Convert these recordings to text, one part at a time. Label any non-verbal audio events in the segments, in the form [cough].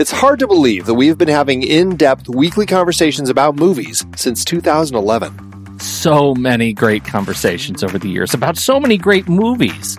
It's hard to believe that we've been having in depth weekly conversations about movies since 2011. So many great conversations over the years about so many great movies.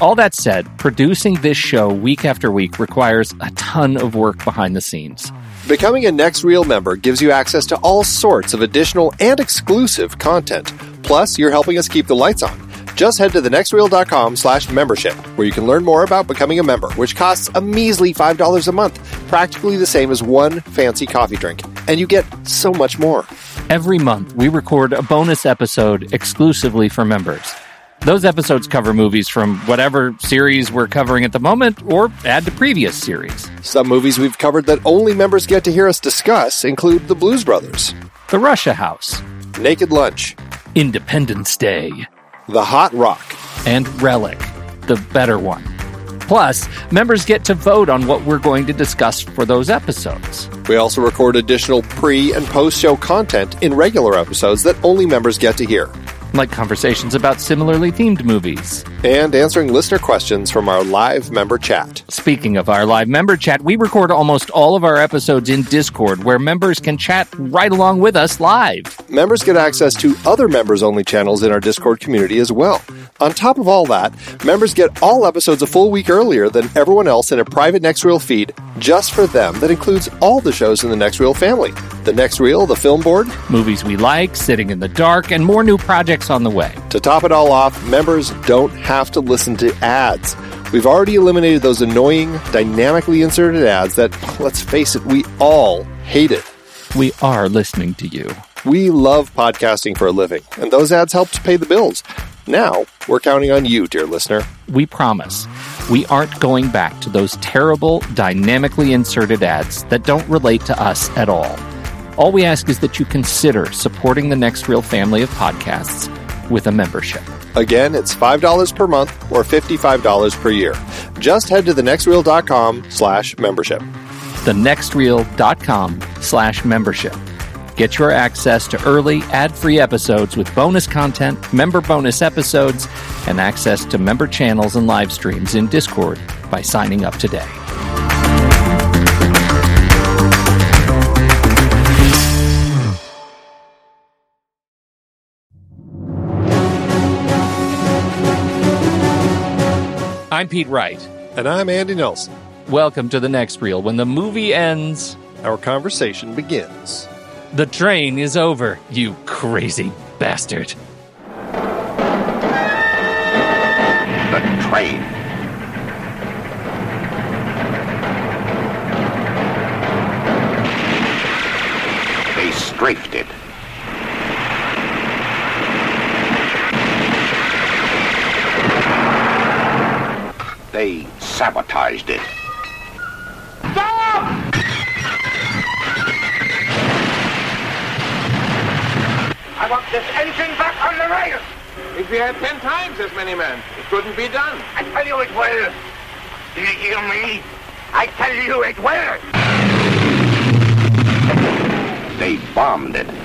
All that said, producing this show week after week requires a ton of work behind the scenes. Becoming a Next Reel member gives you access to all sorts of additional and exclusive content. Plus, you're helping us keep the lights on. Just head to thenextreel.com slash membership, where you can learn more about becoming a member, which costs a measly $5 a month, practically the same as one fancy coffee drink. And you get so much more. Every month, we record a bonus episode exclusively for members. Those episodes cover movies from whatever series we're covering at the moment or add to previous series. Some movies we've covered that only members get to hear us discuss include The Blues Brothers, The Russia House, Naked Lunch, Independence Day, The Hot Rock, and Relic, the better one. Plus, members get to vote on what we're going to discuss for those episodes. We also record additional pre and post show content in regular episodes that only members get to hear, like conversations about similarly themed movies. and answering listener questions from our live member chat. Speaking of our live member chat, we record almost all of our episodes in Discord where members can chat right along with us live. Members get access to other members only channels in our Discord community as well. On top of all that, members get all episodes a full week earlier than everyone else in a private Next Reel feed just for them that includes all the shows in the Next Reel family. The Next Reel, the film board. Movies we like, Sitting in the Dark, and more new projects on the way. To top it all off, members don't have to listen to ads. We've already eliminated those annoying, dynamically inserted ads that, let's face it, we all hate it. We are listening to you. We love podcasting for a living, and those ads help to pay the bills. Now, we're counting on you, dear listener. We promise we aren't going back to those terrible, dynamically inserted ads that don't relate to us at all. All we ask is that you consider supporting the Next Reel family of podcasts with a membership. Again, it's $5 per month or $55 per year. Just head to thenextreel.com slash membership. thenextreel.com slash membership. Get your access to early ad-free episodes with bonus content, member bonus episodes, and access to member channels and live streams in Discord by signing up today. I'm Pete Wright. And I'm Andy Nelson. Welcome to the next reel. When the movie ends, Our conversation begins. the train is over, you crazy bastard. The train. They strafed it. They sabotaged it. Stop! I want this engine back on the rails. If we had ten times as many men, it couldn't be done. I tell you it will. Do you hear me? I tell you it will. They bombed it.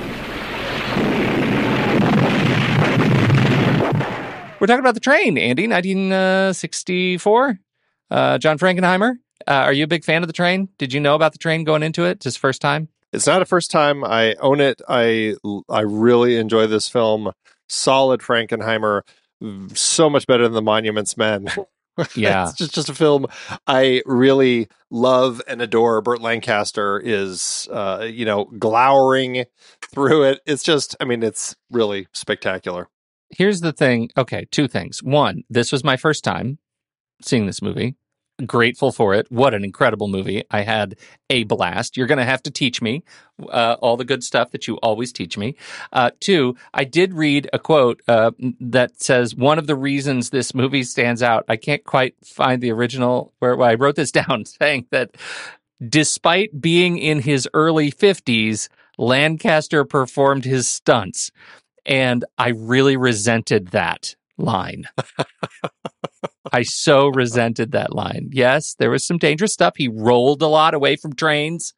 We're talking about the train, Andy, 1964. Uh, John Frankenheimer. Uh, are you a big fan of the train? Did you know about the train going into it? Just first time? It's not a first time. I own it. I I really enjoy this film. Solid Frankenheimer. So much better than The Monuments Men. [laughs] Yeah. it's just, just a film I really love and adore. Burt Lancaster is, uh, you know, glowering through it. It's just, I mean, it's really spectacular. Here's the thing. Okay, two things. One, this was my first time seeing this movie. Grateful for it. What an incredible movie. I had a blast. You're going to have to teach me uh, all the good stuff that you always teach me. Uh, two, I did read a quote uh, that says one of the reasons this movie stands out. I can't quite find the original where, where I wrote this [laughs] down saying that despite being in his early 50s, Lancaster performed his stunts. And I really resented that line. [laughs] I so resented that line. Yes, there was some dangerous stuff. He rolled a lot away from trains.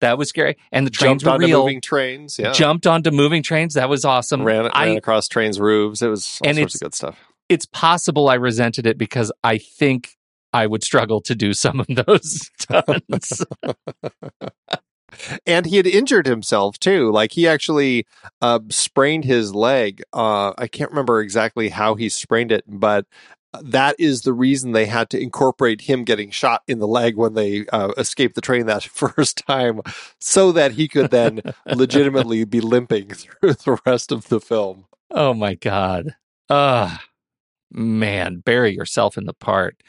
That was scary. And the trains Jumped were onto real. moving trains. Yeah. Jumped onto moving trains. That was awesome. Ran, ran I, across trains' roofs. It was all And sorts it's- of good stuff. it's possible I resented it because I think I would struggle to do some of those [laughs] stunts. [laughs] and he had injured himself too. Like he actually uh, sprained his leg. Uh, I can't remember exactly how he sprained it, but that is the reason they had to incorporate him getting shot in the leg when they uh, escaped the train that [laughs] first time, so that he could then legitimately be limping [laughs] through the rest of the film. oh my god. Uh man, bury yourself in the part.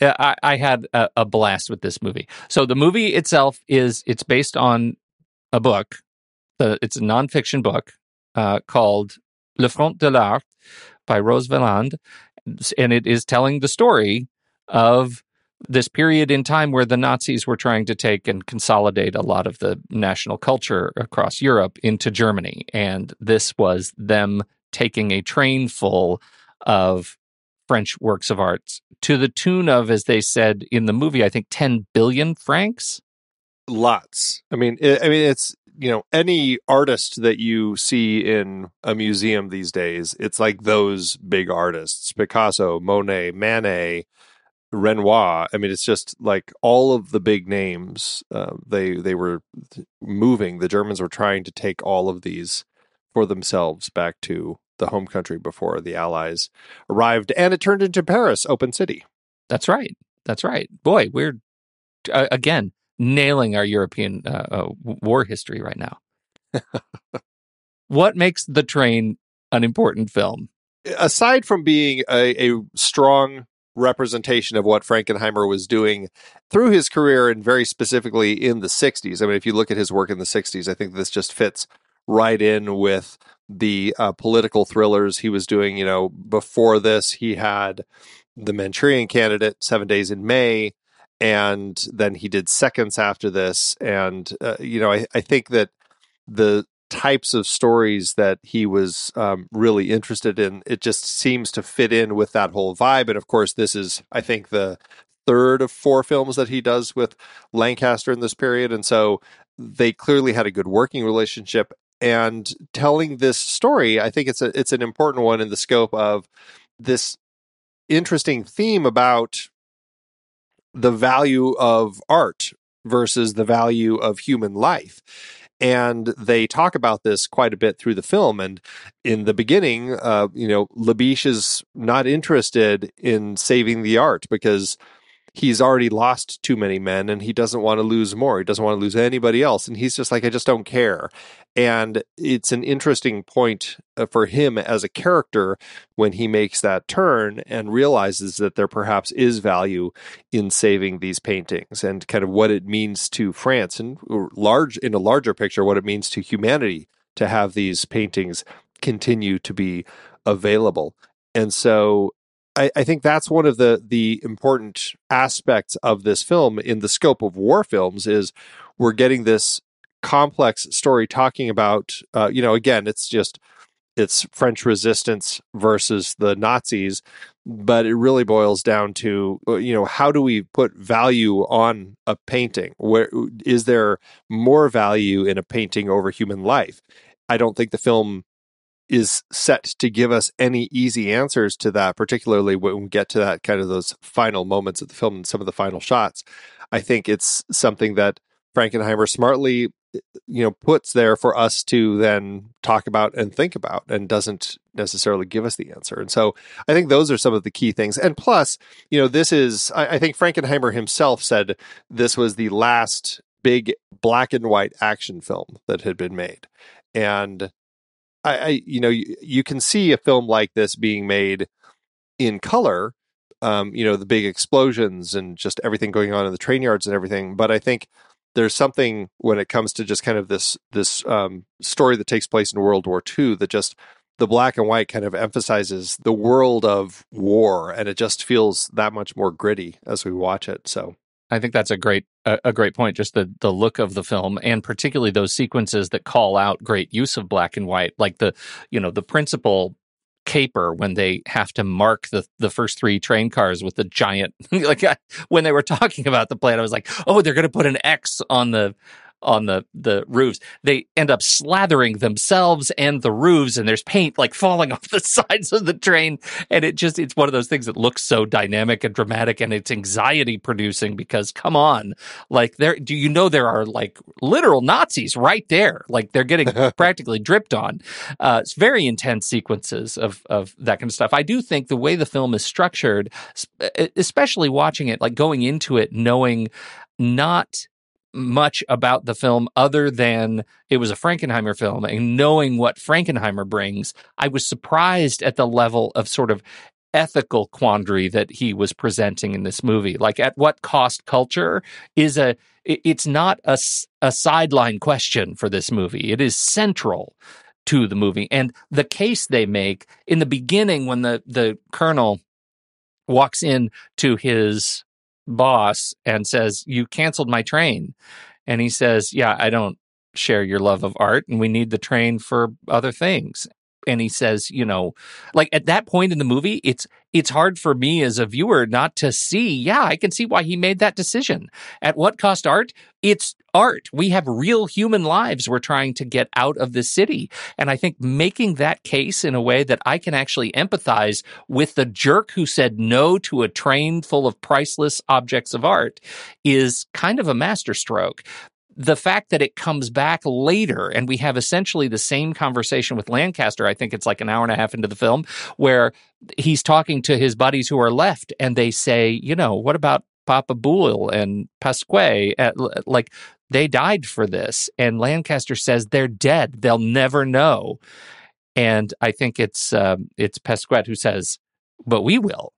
I, I had a, a blast with this movie. So the movie itself is it's based on a book. Uh, it's a nonfiction book uh, called Le Front de l'Art by Rose Valland, and it is telling the story of this period in time where the Nazis were trying to take and consolidate a lot of the national culture across Europe into Germany. And this was them taking a train full of French works of art to the tune of, as they said in the movie, I think 10 billion francs. Lots. I mean, it, I mean, it's you know any artist that you see in a museum these days. It's like those big artists: Picasso, Monet, Manet, Renoir. I mean, it's just like all of the big names. Uh, they they were moving. The Germans were trying to take all of these for themselves back to the home country before the Allies arrived, and it turned into Paris, open city. That's right. That's right. Boy, we're uh, again nailing our European uh, uh, war history right now. [laughs] what makes The Train an important film? Aside from being a, a strong representation of what Frankenheimer was doing through his career and very specifically in the 60s. I mean, if you look at his work in the 60s, I think this just fits right in with the uh, political thrillers he was doing. You know, before this, he had The Manchurian Candidate, Seven Days in May, and then he did Seconds after this. And, uh, you know, I, I think that the types of stories that he was um, really interested in. It just seems to fit in with that whole vibe. And of course, this is, I think, the third of four films that he does with Lancaster in this period. And so they clearly had a good working relationship. And telling this story, I think it's a it's an important one in the scope of this interesting theme about the value of art versus the value of human life and they talk about this quite a bit through the film. And in the beginning, uh, you know, Labiche is not interested in saving the art because he's already lost too many men and he doesn't want to lose more. He doesn't want to lose anybody else. And he's just like, I just don't care. And it's an interesting point uh, for him as a character when he makes that turn and realizes that there perhaps is value in saving these paintings and kind of what it means to France and large in a larger picture, what it means to humanity to have these paintings continue to be available. And so I, I, think that's one of the the important aspects of this film in the scope of war films is we're getting this complex story talking about uh, you know again it's just it's French resistance versus the Nazis, but it really boils down to uh, you know how do we put value on a painting? Where is there more value in a painting over human life? I don't think the film is set to give us any easy answers to that, particularly when we get to that kind of those final moments of the film and some of the final shots. I think it's something that Frankenheimer smartly you know puts there for us to then talk about and think about and doesn't necessarily give us the answer and so i think those are some of the key things and plus you know this is i, I think frankenheimer himself said this was the last big black and white action film that had been made and I, I you know, you, you, can see a film like this being made in color. Um, you know, the big explosions and just everything going on in the train yards and everything. But I think there's something when it comes to just kind of this this um, story that takes place in World War II that just the black and white kind of emphasizes the world of war, and it just feels that much more gritty as we watch it. So I think that's a great a, a, great point. Just the the look of the film, and particularly those sequences that call out great use of black and white, like the you know the principal caper when they have to mark the the first three train cars with the giant [laughs] like I, when they were talking about the plan i was like oh they're going to put an x on the on the the roofs. They end up slathering themselves and the roofs, and there's paint like falling [laughs] off the sides of the train. And it just it's one of those things that looks so dynamic and dramatic, and it's anxiety producing because come on, like there do you know there are like literal Nazis right there, like they're getting [laughs] practically dripped on. Uh, it's very intense sequences of of that kind of stuff. I do think the way the film is structured, especially watching it, like going into it knowing not much about the film other than it was a Frankenheimer film and knowing what Frankenheimer brings, I was surprised at the level of sort of ethical quandary that he was presenting in this movie. Like, at what cost culture is a, it's not a, a sideline question for this movie. It is central to the movie. And the case they make in the beginning when the, the colonel walks in to his boss and says, You canceled my train. And he says, Yeah, I don't share your love of art and we need the train for other things and he says, you know, like at that point in the movie, it's it's hard for me as a viewer not to see, yeah, I can see why he made that decision. At what cost art? It's art. We have real human lives we're trying to get out of the city. And I think making that case in a way that I can actually empathize with the jerk who said no to a train full of priceless objects of art is kind of a masterstroke the fact that it comes back later and we have essentially the same conversation with Lancaster, I think it's like an hour and a half into the film, where he's talking to his buddies who are left and they say, you know, what about Papa Boule and Pesquet? Like they died for this. And Lancaster says they're dead. They'll never know. And I think it's um, it's Pesquet who says, but we will.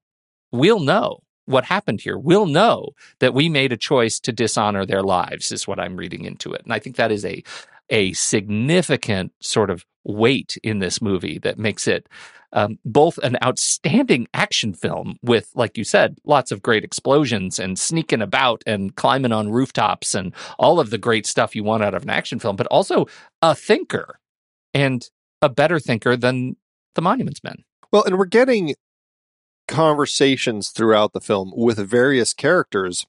We'll know what happened here. We'll know that we made a choice to dishonor their lives, is what I'm reading into it. And I think that is a a significant sort of weight in this movie that makes it um, both an outstanding action film with, like you said, lots of great explosions and sneaking about and climbing on rooftops and all of the great stuff you want out of an action film, but also a thinker and a better thinker than the Monuments Men. Well, and we're getting conversations throughout the film with various characters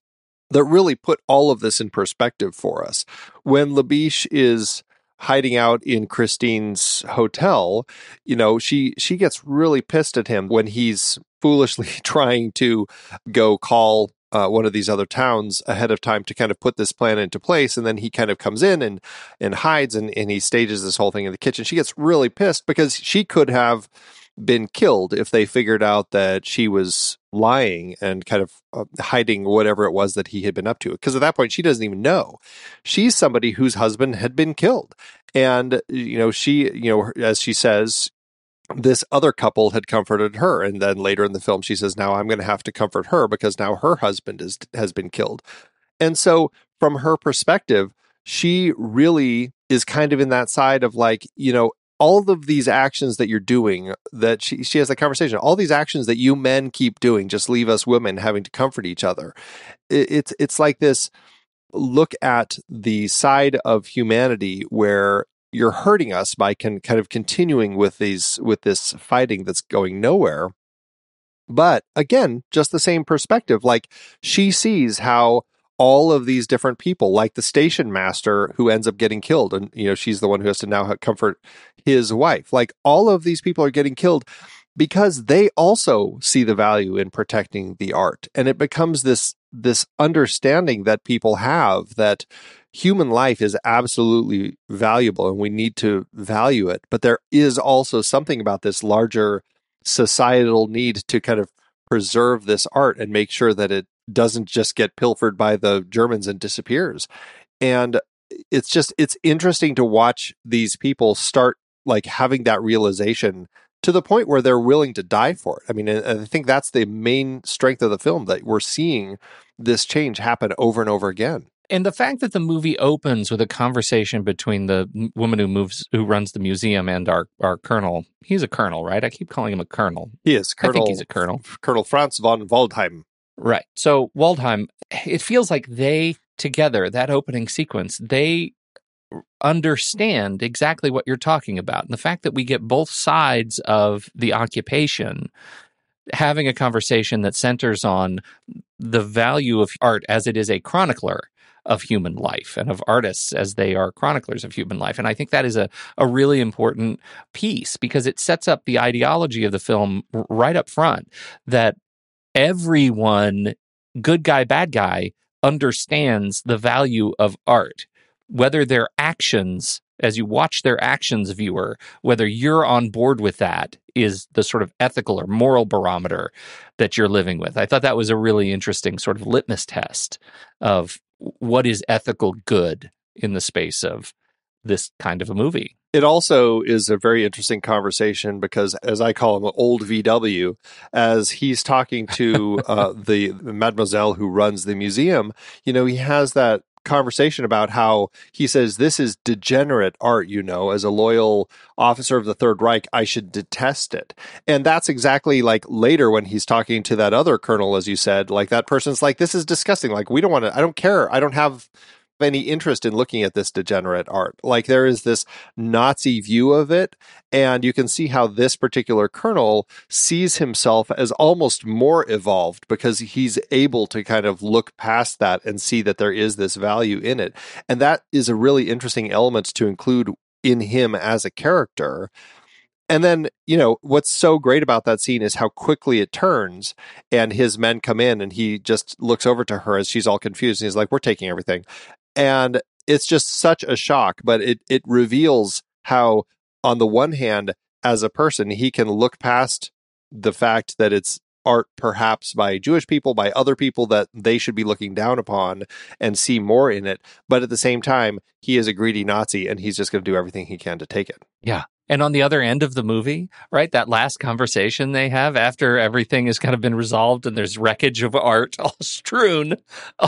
that really put all of this in perspective for us. When Labiche is hiding out in Christine's hotel, you know, she she gets really pissed at him when he's foolishly [laughs] trying to go call uh, one of these other towns ahead of time to kind of put this plan into place. And then he kind of comes in and and hides and, and he stages this whole thing in the kitchen. She gets really pissed because she could have been killed if they figured out that she was lying and kind of uh, hiding whatever it was that he had been up to. Because at that point, she doesn't even know. She's somebody whose husband had been killed. And, you know, she, you know, as she says, this other couple had comforted her. And then later in the film, she says, now I'm going to have to comfort her because now her husband is, has been killed. And so, from her perspective, she really is kind of in that side of like, you know, all of these actions that you're doing that she, she has that conversation all these actions that you men keep doing just leave us women having to comfort each other. It, it's it's like this look at the side of humanity where you're hurting us by con, kind of continuing with these with this fighting that's going nowhere. But again just the same perspective like she sees how all of these different people, like the station master who ends up getting killed. And, you know, she's the one who has to now comfort his wife. Like all of these people are getting killed because they also see the value in protecting the art. And it becomes this, this understanding that people have that human life is absolutely valuable and we need to value it. But there is also something about this larger societal need to kind of preserve this art and make sure that it doesn't just get pilfered by the Germans and disappears. And it's just it's interesting to watch these people start like having that realization to the point where they're willing to die for it. I mean, I think that's the main strength of the film that we're seeing this change happen over and over again. And the fact that the movie opens with a conversation between the woman who moves, who runs the museum, and our our colonel. He's a colonel, right? I keep calling him a colonel. He is. Colonel, I think he's a colonel. Colonel Franz von Waldheim. Right. So Waldheim, it feels like they together, that opening sequence, they understand exactly what you're talking about. And the fact that we get both sides of the occupation having a conversation that centers on the value of art as it is a chronicler of human life and of artists as they are chroniclers of human life. And I think that is a, a really important piece because it sets up the ideology of the film right up front that everyone, good guy, bad guy, understands the value of art, whether their actions as you watch their actions, viewer, whether you're on board with that is the sort of ethical or moral barometer that you're living with. I thought that was a really interesting sort of litmus test of what is ethical good in the space of this kind of a movie. It also is a very interesting conversation because, as I call him, old VW, as he's talking to [laughs] uh, the mademoiselle who runs the museum, you know, he has that conversation about how he says this is degenerate art you know. As a loyal officer of the third reich i should detest it. And that's exactly like later when he's talking to that other colonel as you said like that person's like this is disgusting. Like we don't want to i don't care. I don't have any interest in looking at this degenerate art. Like there is this Nazi view of it, and you can see how this particular colonel sees himself as almost more evolved because he's able to kind of look past that and see that there is this value in it. And that is a really interesting element to include in him as a character. And then, you know, what's so great about that scene is how quickly it turns and his men come in and he just looks over to her as she's all confused and he's like, We're taking everything and it's just such a shock but it it reveals how on the one hand as a person he can look past the fact that it's art perhaps by Jewish people by other people that they should be looking down upon and see more in it but at the same time he is a greedy nazi and he's just going to do everything he can to take it. Yeah and on the other end of the movie, right, that last conversation they have after everything has kind of been resolved and there's wreckage of art [laughs] all strewn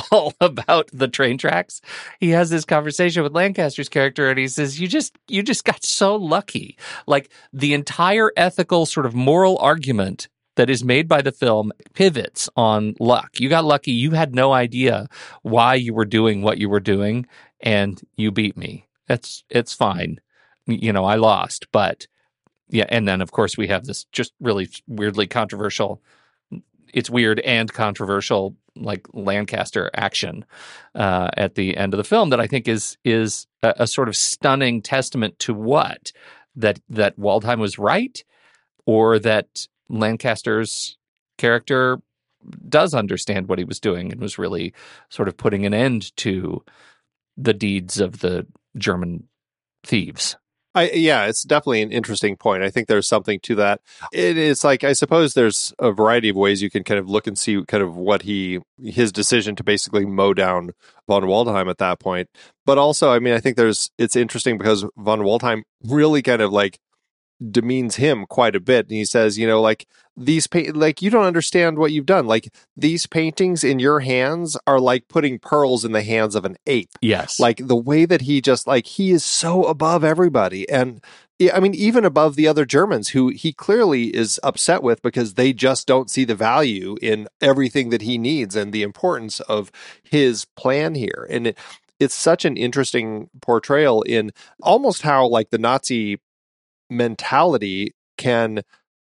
all about the train tracks. He has this conversation with Lancaster's character and he says, You just you just got so lucky. Like the entire ethical sort of moral argument that is made by the film pivots on luck. You got lucky. You had no idea why you were doing what you were doing, and you beat me. It's it's fine you know, I lost. But yeah, and then of course we have this just really weirdly controversial. It's weird and controversial, like Lancaster action uh, at the end of the film that I think is is a, a sort of stunning testament to what that that Waldheim was right, or that Lancaster's character does understand what he was doing and was really sort of putting an end to the deeds of the German thieves. I, yeah, it's definitely an interesting point. I think there's something to that. It is like I suppose there's a variety of ways you can kind of look and see kind of what he his decision to basically mow down von Waldheim at that point. But also, I mean, I think there's it's interesting because von Waldheim really kind of like demeans him quite a bit and he says you know like these pa- like you don't understand what you've done like these paintings in your hands are like putting pearls in the hands of an ape yes like the way that he just like he is so above everybody and I mean, even above the other Germans who he clearly is upset with because they just don't see the value in everything that he needs and the importance of his plan here. And it, it's such an interesting portrayal in almost how like the Nazi mentality can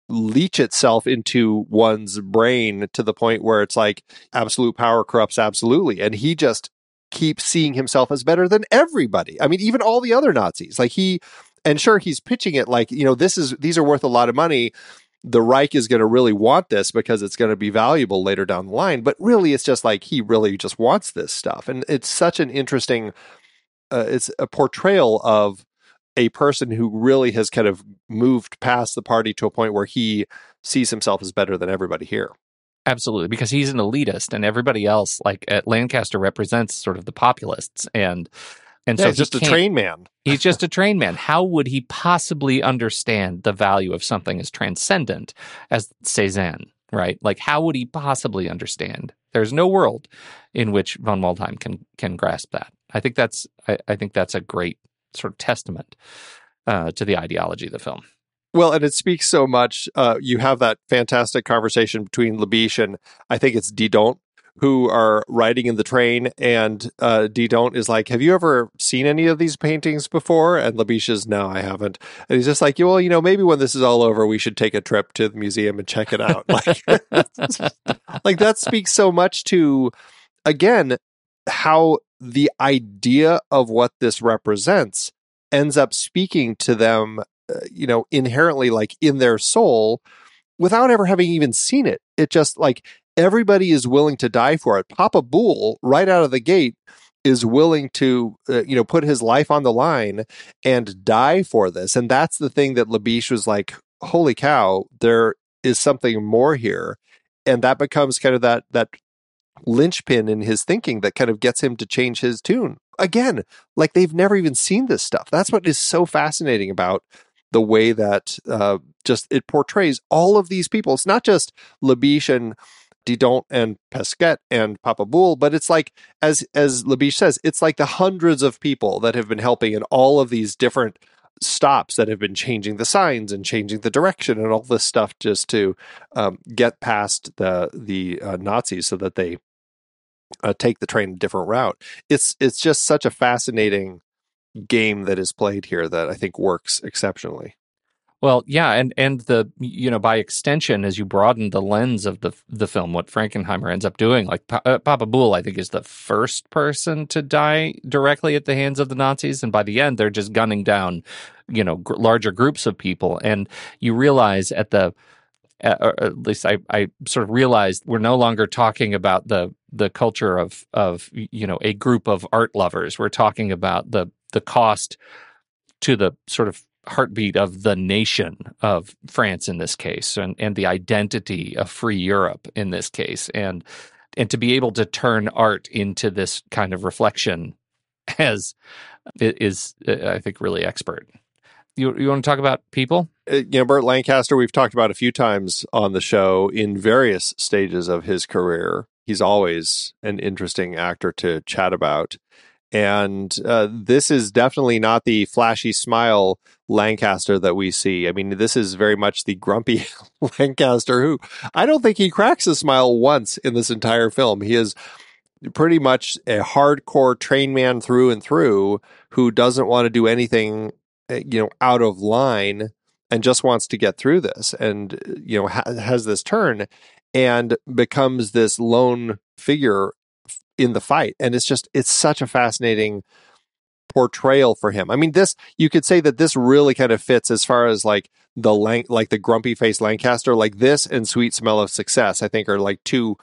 leach itself into one's brain to the point where it's like absolute power corrupts absolutely. And he just keeps seeing himself as better than everybody. I mean, even all the other Nazis. Like he, and sure, he's pitching it like, you know, this is, these are worth a lot of money. The Reich is going to really want this because it's going to be valuable later down the line. But really, it's just like he really just wants this stuff. And it's such an interesting, uh, it's a portrayal of a person who really has kind of moved past the party to a point where he sees himself as better than everybody here. Absolutely, because he's an elitist, and everybody else, like at Lancaster, represents sort of the populists, and and yeah, so he's just a train man. he's just a train man. How would he possibly understand the value of something as transcendent as Cezanne? Right? Like, how would he possibly understand? There's no world in which von Waldheim can can grasp that. I think that's I, I think that's a great sort of testament uh, to the ideology of the film. Well, and it speaks so much. Uh, you have that fantastic conversation between Labiche and I think it's Didont who are riding in the train, and uh, Didont is like, "Have you ever seen any of these paintings before?" And Labiche is, "No, I haven't." And he's just like, "Well, you know, maybe when this is all over, we should take a trip to the museum and check it out." [laughs] Like, [laughs] like that speaks so much to, again, how the idea of what this represents ends up speaking to them, uh, you know, inherently like in their soul without ever having even seen it. It just like everybody is willing to die for it. Papa Boule, right out of the gate, is willing to, uh, you know, put his life on the line and die for this. And that's the thing that Labiche was like, holy cow, there is something more here. And that becomes kind of that, that linchpin in his thinking that kind of gets him to change his tune. Again, like they've never even seen this stuff. That's what is so fascinating about the way that uh, just it portrays all of these people. It's not just Labiche and Didont and Pesquet and Papa Boule, but it's like as as Labiche says, it's like the hundreds of people that have been helping in all of these different stops that have been changing the signs and changing the direction and all this stuff just to um, get past the the uh, Nazis so that they uh, take the train a different route. It's it's just such a fascinating game that is played here that I think works exceptionally. Well, yeah, and and the you know by extension, as you broaden the lens of the the film, what Frankenheimer ends up doing, like pa- uh, Papa Boule, I think is the first person to die directly at the hands of the Nazis, and by the end, they're just gunning down, you know, gr- larger groups of people, and you realize at the uh, or at least I, I sort of realized we're no longer talking about the the culture of of you know a group of art lovers. We're talking about the the cost to the sort of heartbeat of the nation of France in this case and, and the identity of free Europe in this case and and to be able to turn art into this kind of reflection [laughs] as is I think really expert. You you want to talk about people? Uh, you know, Burt Lancaster, we've talked about a few times on the show in various stages of his career. He's always an interesting actor to chat about. And uh, this is definitely not the flashy smile Lancaster that we see. I mean, this is very much the grumpy [laughs] Lancaster who I don't think he cracks a smile once in this entire film. He is pretty much a hardcore train man through and through who doesn't want to do anything, eh, you know, out of line and just wants to get through this and, you know, ha- has this turn and becomes this lone figure in the fight. And it's just, it's such a fascinating portrayal for him. I mean, this, you could say that this really kind of fits as far as like the lang- like the grumpy face Lancaster, like this and Sweet Smell of Success, I think are like two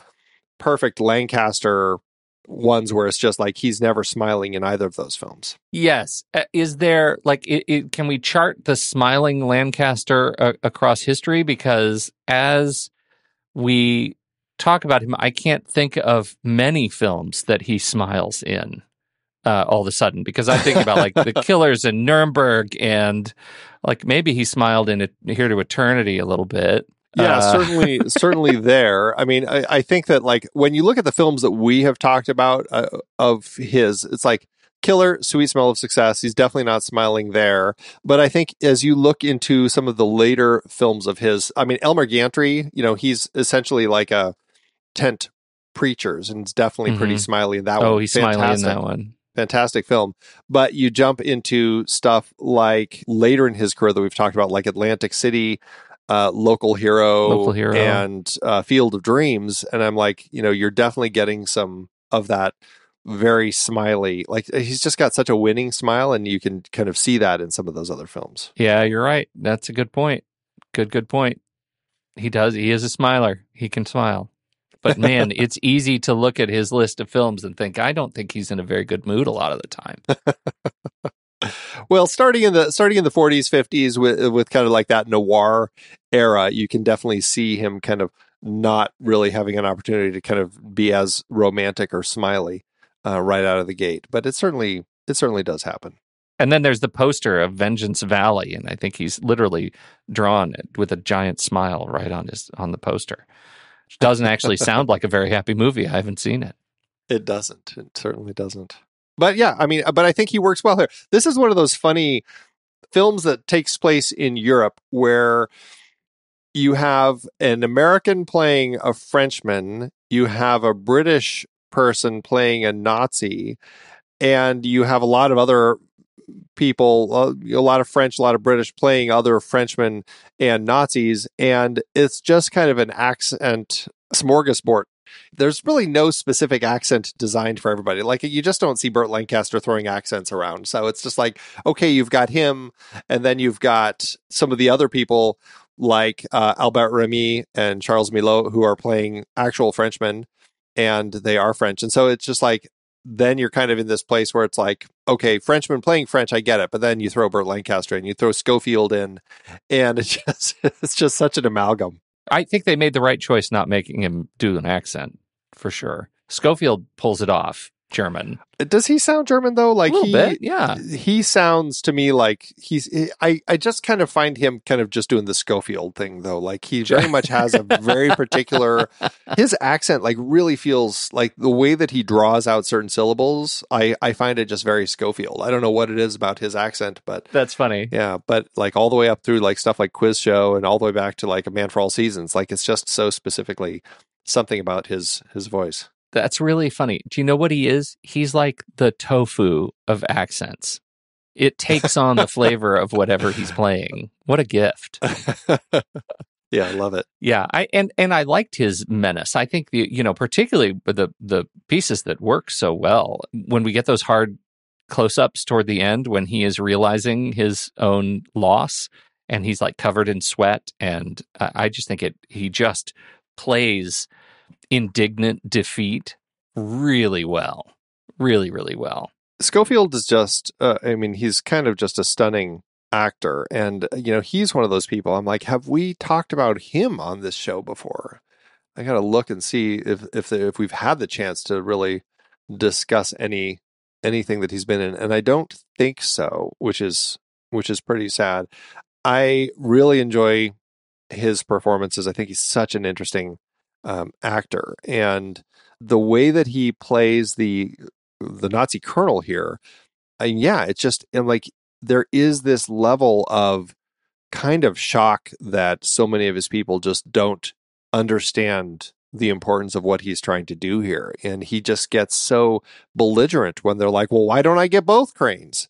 perfect Lancaster ones where it's just like he's never smiling in either of those films. Yes. Uh, is there like it, it, can we chart the smiling Lancaster uh, across history because as we talk about him, I can't think of many films that he smiles in. Uh, all of a sudden, because I think about like the [laughs] Killers in Nuremberg, and like maybe he smiled in it here to eternity a little bit. Yeah, Uh, certainly, [laughs] certainly there. I mean, I, I think that like when you look at the films that we have talked about uh, of his, it's like Killer, Sweet Smell of Success. He's definitely not smiling there. But I think as you look into some of the later films of his, I mean, Elmer Gantry, you know, he's essentially like a tent preachers and it's definitely pretty Mhm. smiley in that one. oh, he's smiling in Fantastic that one. fantastic film. But you jump into stuff like later in his career that we've talked about, like Atlantic City, uh, Local Hero, Local Hero. and uh, Field of Dreams, and I'm like, you know, you're definitely getting some of that very smiley. Like uh, he's just got such a winning smile, and you can kind of see that in some of those other films. Yeah, you're right. That's a good point. Good, good point. He does. He is a smiler. He can smile. But man, [laughs] it's easy to look at his list of films and think, I don't think he's in a very good mood a lot of the time. [laughs] Well, starting in the starting in the 40s, 50s with uh, with kind of like that noir era, you can definitely see him kind of not really having an opportunity to kind of be as romantic or smiley uh, right out of the gate. But it certainly it certainly does happen. And then there's the poster of Vengeance Valley, and I think he's literally drawn it with a giant smile right on his on the poster. Which doesn't actually sound like a very happy movie. I haven't seen it. It doesn't. It certainly doesn't. But yeah, I mean, but I think he works well here. This is one of those funny films that takes place in Europe where you have an American playing a Frenchman, you have a British person playing a Nazi, and you have a lot of other people, a lot of French, a lot of British playing other Frenchmen and Nazis, and it's just kind of an accent smorgasbord There's really no specific accent designed for everybody. Like you just don't see Burt Lancaster throwing accents around. So it's just like, okay, you've got him, and then you've got some of the other people like uh, Albert Remy and Charles Millot who are playing actual Frenchmen, and they are French. And so it's just like then you're kind of in this place where it's like, okay, Frenchman playing French, I get it, but then you throw Burt Lancaster and you throw Scofield in, and it's [laughs] just it's just such an amalgam. I think they made the right choice not making him do an accent for sure. Scofield pulls it off. German. Does he sound German though? Like little he, bit, yeah. He sounds to me like he's. Eh, I I just kind of find him kind of just doing the Scofield thing though. Like he very much has a very [laughs] particular. His accent like really feels like the way that he draws out certain syllables. I I find it just very Scofield. I don't know what it is about his accent, but That's funny. yeah. But like all the way up through like stuff like Quiz Show and all the way back to like A Man for All Seasons. Like it's just so specifically something about his his voice. That's really funny. Do you know what he is? He's like the tofu of accents. It takes on the [laughs] flavor of whatever he's playing. What a gift. [laughs] yeah, I love it. Yeah, I and and I liked his menace. I think the you know particularly the the pieces that work so well when we get those hard close-ups toward the end when he is realizing his own loss and he's like covered in sweat and I, I just think it he just plays indignant defeat really well, really really well. Scofield is just, uh, I mean, he's kind of just a stunning actor. And, you know, he's one of those people. I'm like, have we talked about him on this show before? I got to look and see if, if, the, if we've had the chance to really discuss any, anything that he's been in. And I don't think so, which is, which is pretty sad. I really enjoy his performances. I think he's such an interesting um, actor. And the way that he plays the the Nazi colonel here, and yeah, it's just and like there is this level of kind of shock that so many of his people just don't understand the importance of what he's trying to do here. And he just gets so belligerent when they're like, well, why don't I get both cranes?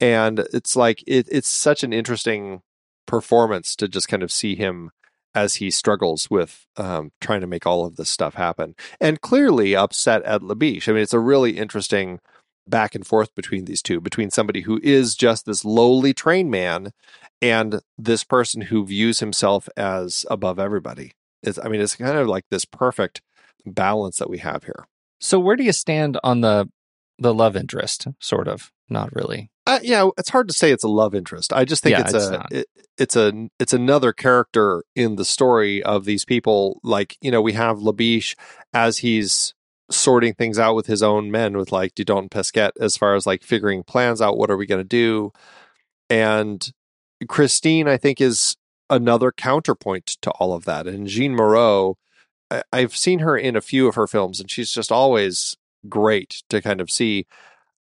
And it's like, it, it's such an interesting performance to just kind of see him as he struggles with um, trying to make all of this stuff happen and clearly upset at Labiche. I mean, it's a really interesting back and forth between these two, between somebody who is just this lowly train man and this person who views himself as above everybody. It's, I mean, it's kind of like this perfect balance that we have here. So where do you stand on the the love interest? Sort of, not really. Uh, yeah, it's hard to say it's a love interest. I just think Yeah, it's, it's a it, it's a it's another character in the story of these people. Like you know, we have Labiche as he's sorting things out with his own men, with like Didont and Pesquet, as far as like figuring plans out. What are we going to do? And Christine, I think, is another counterpoint to all of that. And Jeanne Moreau, I, I've seen her in a few of her films, and she's just always great to kind of see.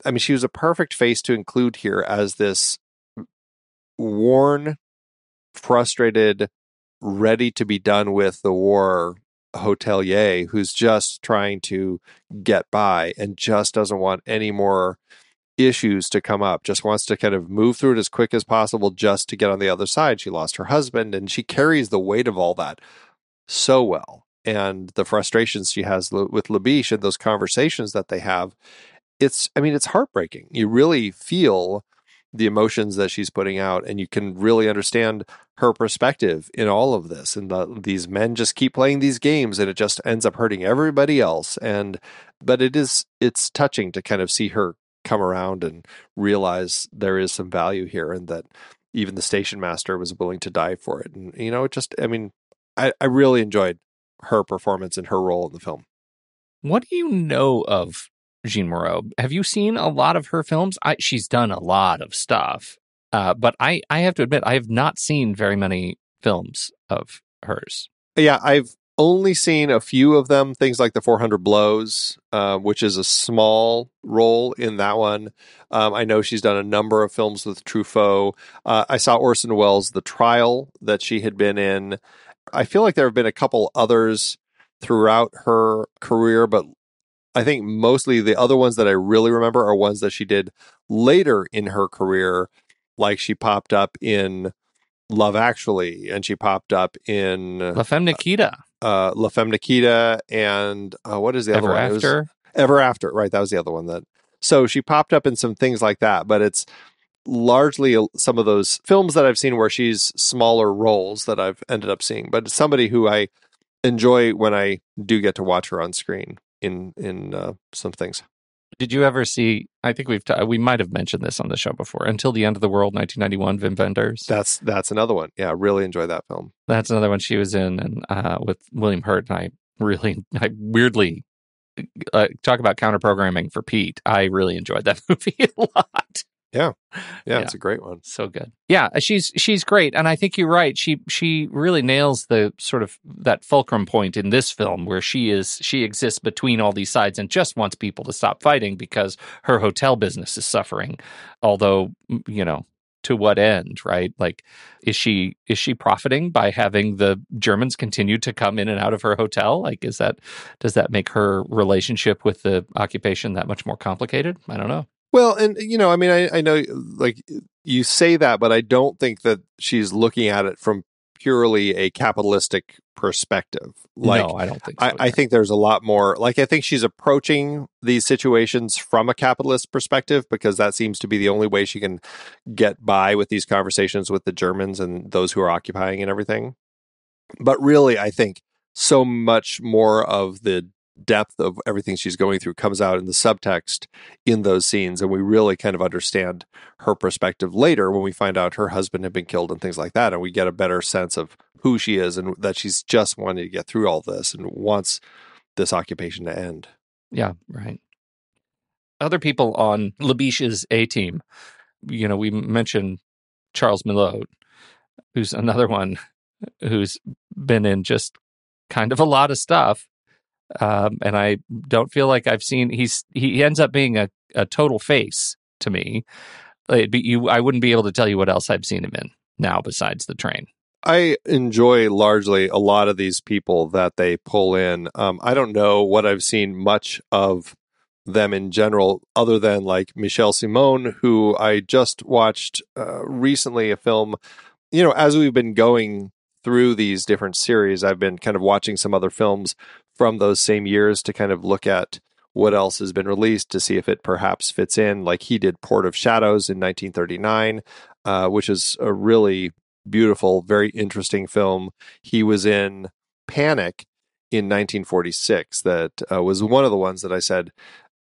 I mean, she was a perfect face to include here as this worn, frustrated, ready to be done with the war hotelier who's just trying to get by and just doesn't want any more issues to come up, just wants to kind of move through it as quick as possible just to get on the other side. She lost her husband and she carries the weight of all that so well. And the frustrations she has with Labiche and those conversations that they have, it's, I mean, it's heartbreaking. You really feel the emotions that she's putting out and you can really understand her perspective in all of this and the, these men just keep playing these games and it just ends up hurting everybody else and but it is it's touching to kind of see her come around and realize there is some value here and that even the station master was willing to die for it and you know it just i mean i, I really enjoyed her performance and her role in the film What do you know of Jeanne Moreau? Have you seen a lot of her films? I, she's done a lot of stuff, uh, but I, I have to admit, I have not seen very many films of hers. Yeah, I've only seen a few of them. Things like the 400 Blows, uh, which is a small role in that one. Um, I know she's done a number of films with Truffaut. Uh, I saw Orson Welles' The Trial that she had been in. I feel like there have been a couple others throughout her career, but I think mostly the other ones that I really remember are ones that she did later in her career, like she popped up in Love Actually, and she popped up in La Femme Nikita. uh, La Femme Nikita and uh, what is the Ever other one? Was- After. Ever After, right? That was the other one that. So she popped up in some things like that, but it's largely some of those films that I've seen where she's smaller roles that I've ended up seeing. But it's somebody who I enjoy when I do get to watch her on screen in in uh, some things. Did you ever see? I think we've t- we might have mentioned this on the show before. Until the end of the world, 1991, Wim Wenders. That's that's another one. Yeah, I really enjoy that film. That's another one she was in, and uh, with William Hurt. And I really, [laughs] I weirdly uh, talk about counter programming for Pete. I really enjoyed that [laughs] movie a lot. Yeah, Yeah. it's a great one. So good. Yeah, uh, she's she's great, and I think you're right. She she really nails the sort of that fulcrum point in this film where she is she exists between all these sides and just wants people to stop fighting because her hotel business is suffering. Although you know to what end, right? Like, is she is she profiting by having the Germans continue to come in and out of her hotel? Like, is that does that make her relationship with the occupation that much more complicated? I don't know. Well, and you know, I mean, I, I know like you say that, but I don't think that she's looking at it from purely a capitalistic perspective. Like, no, I don't think so. I, I think there's a lot more. Like, I think she's approaching these situations from a capitalist perspective because that seems to be the only way she can get by with these conversations with the Germans and those who are occupying and everything. But really, I think so much more of the depth of everything she's going through comes out in the subtext in those scenes and we really kind of understand her perspective later when we find out her husband had been killed and things like that and we get a better sense of who she is and that she's just wanting to get through all this and wants this occupation to end Yeah, right. Other people on Labiche's A team, you know, we mentioned Charles Millot, who's another one who's been in just kind of a lot of stuff. Um, and I don't feel like I've seen he's he ends up being a, a total face to me. Be, you, I wouldn't be able to tell you what else I've seen him in now besides the train. I enjoy largely a lot of these people that they pull in. Um, I don't know what I've seen much of them in general, other than like Michel Simon, who I just watched uh, recently a film. You know, as we've been going through these different series, I've been kind of watching some other films from those same years to kind of look at what else has been released to see if it perhaps fits in. Like he did Port of Shadows in 1939, uh, which is a really beautiful, very interesting film. He was in Panic in 1946. That uh, was one of the ones that I said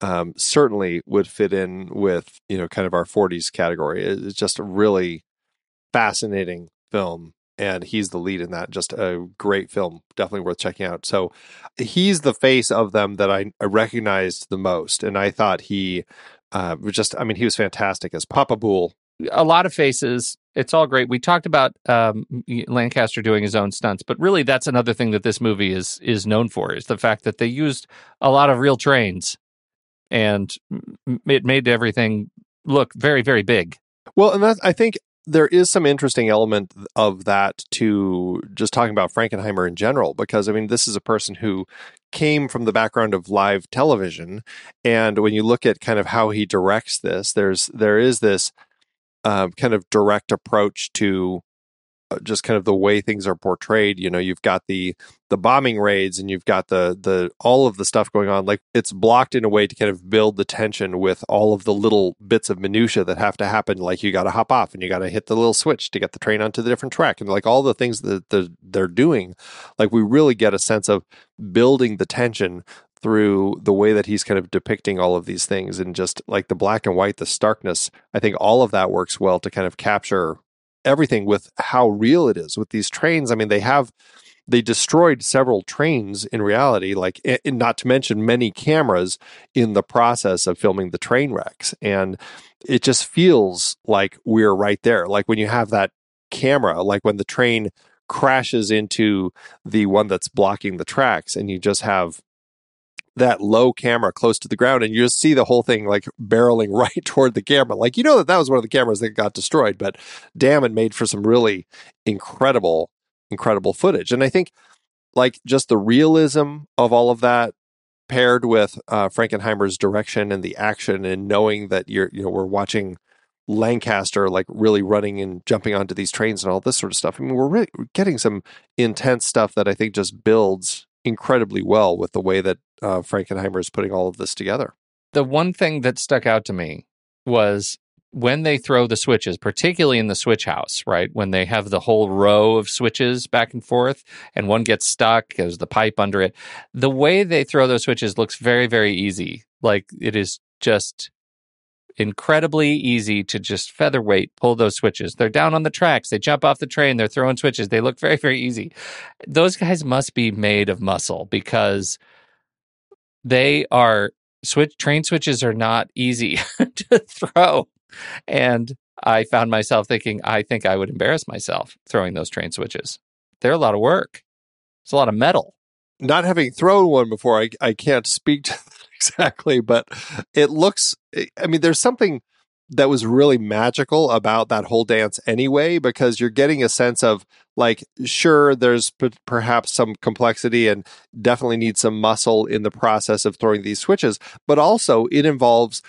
um, certainly would fit in with you know kind of our 40s category. It's just a really fascinating film. And he's the lead in that. Just a great film, definitely worth checking out. So, he's the face of them that I, I recognized the most, and I thought he uh, was just. I mean, he was fantastic as Papa Boule. a lot of faces. It's all great. We talked about um, Lancaster doing his own stunts, but really, that's another thing that this movie is is known for is the fact that they used a lot of real trains, and it made everything look very very big. Well, and that I think there is some interesting element of that to just talking about Frankenheimer in general, because I mean, this is a person who came from the background of live television, and when you look at kind of how he directs this, there's there is this uh, kind of direct approach to Uh, just kind of the way things are portrayed. You know, you've got the the bombing raids, and you've got the the all of the stuff going on. Like it's blocked in a way to kind of build the tension with all of the little bits of minutia that have to happen. Like you got to hop off, and you got to hit the little switch to get the train onto the different track, and like all the things that the, they're doing. Like we really get a sense of building the tension through the way that he's kind of depicting all of these things and just like the black and white, the starkness. I think all of that works well to kind of capture everything with how real it is with these trains. I mean, they have they destroyed several trains in reality, like not to mention many cameras in the process of filming the train wrecks. And it just feels like we're right there. Like when you have that camera, like when the train crashes into the one that's blocking the tracks and you just have that low camera close to the ground and you just see the whole thing like barreling [laughs] right toward the camera like you know that that was one of the cameras that got destroyed but damn it made for some really incredible incredible footage and i think like just the realism of all of that paired with uh, frankenheimer's direction and the action and knowing that you're you know we're watching Lancaster like really running and jumping onto these trains and all this sort of stuff. I mean, we're getting some intense stuff that I think just builds incredibly well with the way that uh, Frankenheimer is putting all of this together. The one thing that stuck out to me was when they throw the switches, particularly in the switch house, right? When they have the whole row of switches back and forth and one gets stuck, there's the pipe under it. The way they throw those switches looks very, very easy. Like it is just incredibly easy to just featherweight pull those switches. They're down on the tracks. They jump off the train. They're throwing switches. They look very, very easy. Those guys must be made of muscle because they are switch train switches are not easy [laughs] to throw. And I found myself thinking, I think I would embarrass myself throwing those train switches. They're a lot of work. It's a lot of metal. Not having thrown one before, I, I can't speak to exactly, but it looks, eh, I mean, there's something that was really magical about that whole dance anyway, because you're getting a sense of like, sure, there's p- perhaps some complexity and definitely need some muscle in the process of throwing these switches, but also it involves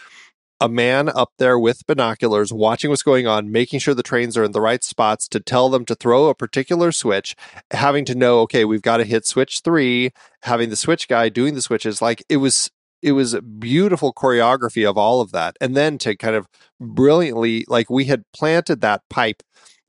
a man up there with binoculars watching what's going on, making sure the trains are in the right spots to tell them to throw a particular switch, having to know, okay, we've got to hit switch three, having the switch guy doing the switches. Like it was, it was beautiful choreography of all of that. And then to kind of brilliantly, like we had planted that pipe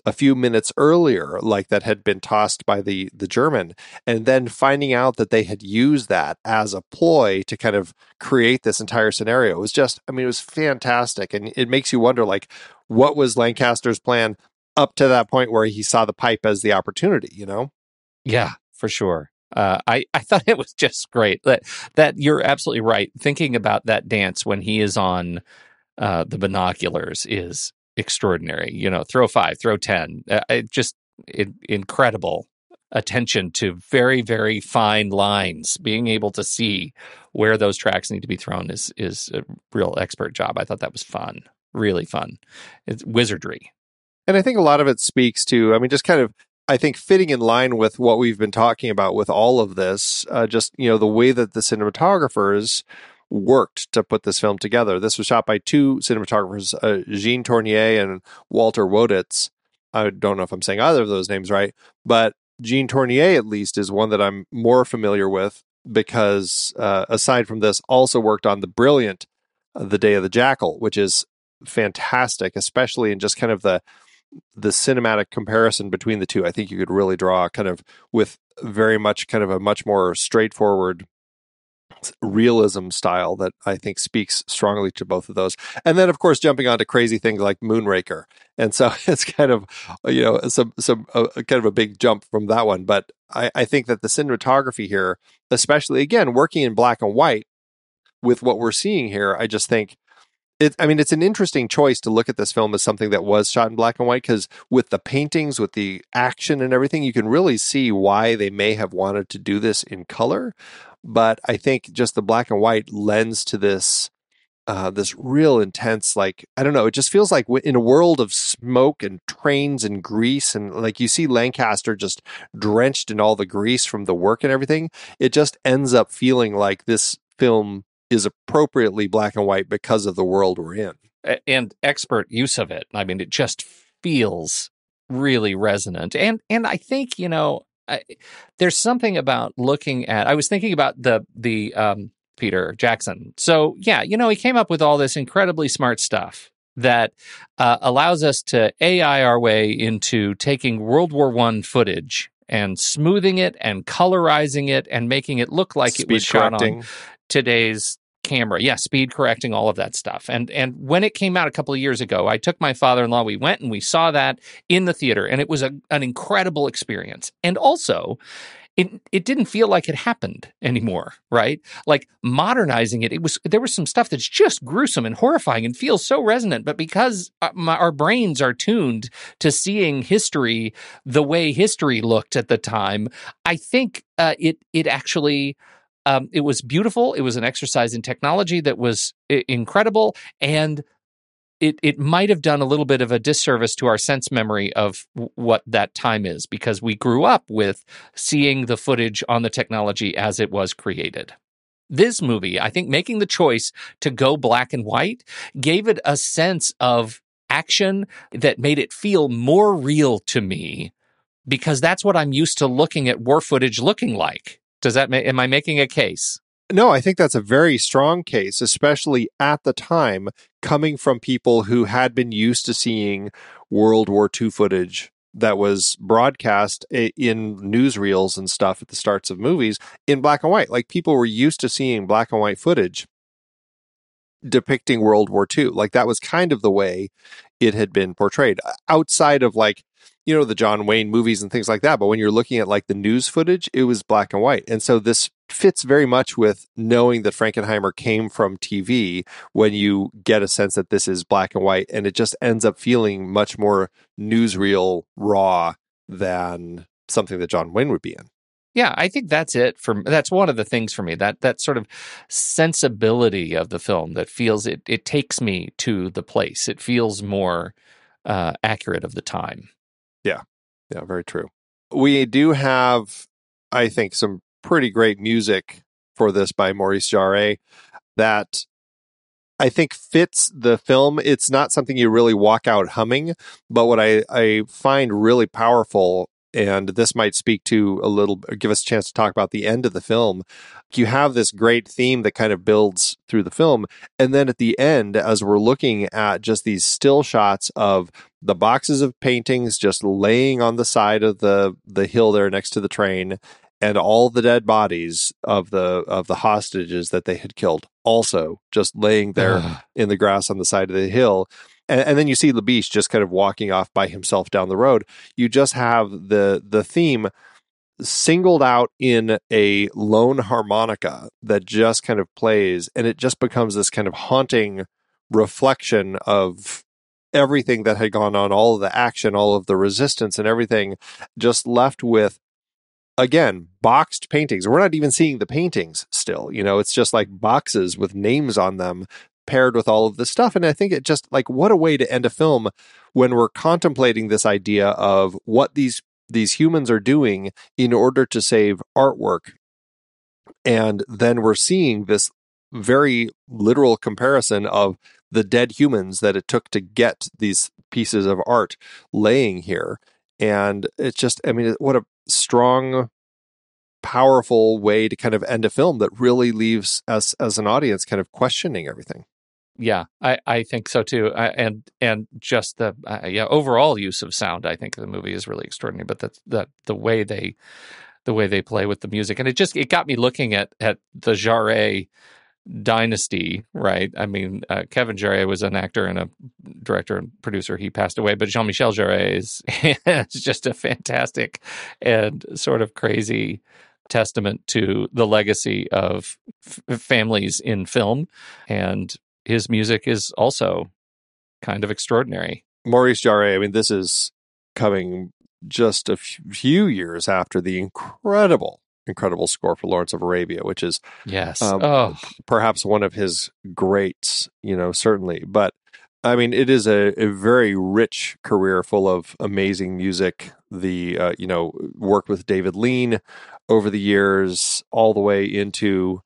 a few minutes earlier, like that had been tossed by the the German, and then finding out that they had used that as a ploy to kind of create this entire scenario it was just, I mean, it was fantastic, and it makes you wonder, like, what was Lancaster's plan up to that point where he saw the pipe as the opportunity, you know? Yeah, for sure. Uh, I I thought it was just great. That that you're absolutely right. Thinking about that dance when he is on uh, the binoculars is extraordinary. You know, throw five, throw ten. Uh, it just it, incredible attention to very very fine lines. Being able to see where those tracks need to be thrown is is a real expert job. I thought that was fun, really fun. It's wizardry. And I think a lot of it speaks to, I mean, just kind of I think fitting in line with what we've been talking about with all of this, uh, just you know the way that the cinematographers worked to put this film together. This was shot by two cinematographers, uh, Jean Tournier and Walter Wottitz. I don't know if I'm saying either of those names right, but Jean Tournier at least is one that I'm more familiar with because uh, aside from this, also worked on the brilliant uh, The Day of the Jackal, which is fantastic, especially in just kind of the the cinematic comparison between the two. I think you could really draw kind of with very much kind of a much more straightforward realism style that I think speaks strongly to both of those. And then, of course, jumping onto crazy things like Moonraker, and so [laughs] it's kind of you know some some uh, kind of a big jump from that one. But I, I think that the cinematography here, especially again working in black and white with what we're seeing here, I just think. It, I mean, it's an interesting choice to look at this film as something that was shot in black and white because with the paintings, with the action and everything, you can really see why they may have wanted to do this in color but I think just the black and white lends to this uh, this real intense like I don't know. It just feels like in a world of smoke and trains and grease and like you see Lancaster just drenched in all the grease from the work and everything. It just ends up feeling like this film is appropriately black and white because of the world we're in and expert use of it. I mean, it just feels really resonant and and I think you know I, there's something about looking at. I was thinking about the the um, Peter Jackson. So yeah, you know, he came up with all this incredibly smart stuff that uh, allows us to AI our way into taking World War One footage and smoothing it and colorizing it and making it look like Speed it was shot correcting. on today's camera. Yeah, speed correcting, all of that stuff. And and when it came out a couple of years ago, I took my father-in-law, we went and we saw that in the theater and it was a, an incredible experience. And also, it it didn't feel like it happened anymore, right? Like modernizing it, it was there was some stuff that's just gruesome and horrifying and feels so resonant. But because our, brains are tuned to seeing history the way history looked at the time, I think uh, it it actually um, it was beautiful. It was an exercise in technology that was I- incredible, and it it might have done a little bit of a disservice to our sense memory of w- what that time is because we grew up with seeing the footage on the technology as it was created. This movie, I think, making the choice to go black and white gave it a sense of action that made it feel more real to me because that's what I'm used to looking at war footage looking like. Does that ma- am I making a case? No, I think that's a very strong case, especially at the time, coming from people who had been used to seeing World War II footage that was broadcast in newsreels and stuff at the starts of movies in black and white. Like people were used to seeing black and white footage depicting World War II. Like that was kind of the way it had been portrayed outside of like you know the John Wayne movies and things like that. But when you're looking at like the news footage, it was black and white, and so this fits very much with knowing that Frankenheimer came from TV. When you get a sense that this is black and white, and it just ends up feeling much more newsreel raw than something that John Wayne would be in. Yeah, I think that's it for that's one of the things for me. That that sort of sensibility of the film that feels it it takes me to the place. It feels more uh, accurate of the time. Yeah. Yeah, very true. We do have I think some pretty great music for this by Maurice Jarre that I think fits the film. It's not something you really walk out humming, but what I, I find really powerful and this might speak to a little give us a chance to talk about the end of the film. You have this great theme that kind of builds through the film and then at the end as we're looking at just these still shots of the boxes of paintings just laying on the side of the the hill there next to the train and all the dead bodies of the of the hostages that they had killed also just laying there in the grass on the side of the hill and, and then you see Labiche just kind of walking off by himself down the road. You just have the the theme singled out in a lone harmonica that just kind of plays, and it just becomes this kind of haunting reflection of everything that had gone on, all of the action, all of the resistance, and everything, just left with again boxed paintings we're not even seeing the paintings still you know it's just like boxes with names on them paired with all of this stuff. And I think it just like what a way to end a film when we're contemplating this idea of what these these humans are doing in order to save artwork. And then we're seeing this very literal comparison of the dead humans that it took to get these pieces of art laying here. And it's just, I mean, what a strong powerful way to kind of end a film that really leaves us as an audience kind of questioning everything yeah, I, I think so too. I, and and just the uh, yeah overall use of sound, I think the movie is really extraordinary. But the the the way they the way they play with the music, and it just it got me looking at at the Jarre dynasty, right? I mean, uh, Kevin Jarre was an actor and a director and producer. He passed away, but Jean Michel Jarre is, [laughs] is just a fantastic and sort of crazy testament to the legacy of f- families in film and his music is also kind of extraordinary. Maurice Jarre, I mean, this is coming just a few years after the incredible, incredible score for Lawrence of Arabia, which is yes, um, oh. perhaps one of his greats, you know, certainly. But I mean, it is a, a very rich career full of amazing music. The, uh, you know, work with David Lean over the years, all the way into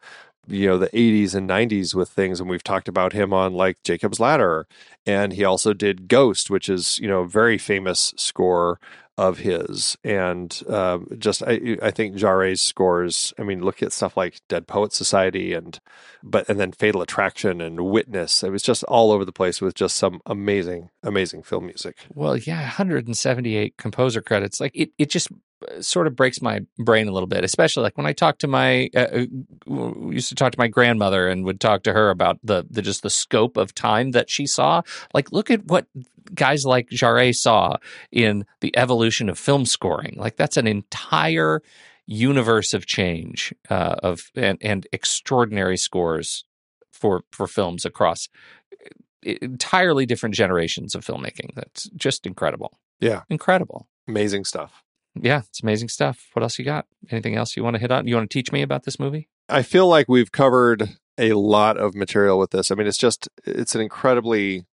you know the 80s and 90s with things and we've talked about him on like Jacob's Ladder and he also did Ghost which is you know very famous score of his and uh, just I, I think Jarre's scores I mean look at stuff like Dead Poet Society and but and then Fatal Attraction and Witness. It was just all over the place with just some amazing amazing film music. Well yeah 178 composer credits. Like it, it just sort of breaks my brain a little bit, especially like when I talk to my uh, uh used to talk to my grandmother and would talk to her about the the just the scope of time that she saw. Like, look at what guys like Jarre saw in the evolution of film scoring. Like, that's an entire universe of change uh, of and, and extraordinary scores for for films across uh, entirely different generations of filmmaking. That's just incredible. Yeah, incredible, amazing stuff yeah, it's amazing stuff. What else you got? Anything else you want to hit on? You want to teach me about this movie? I feel like we've covered a lot of material with this. I mean, it's just it's an incredibly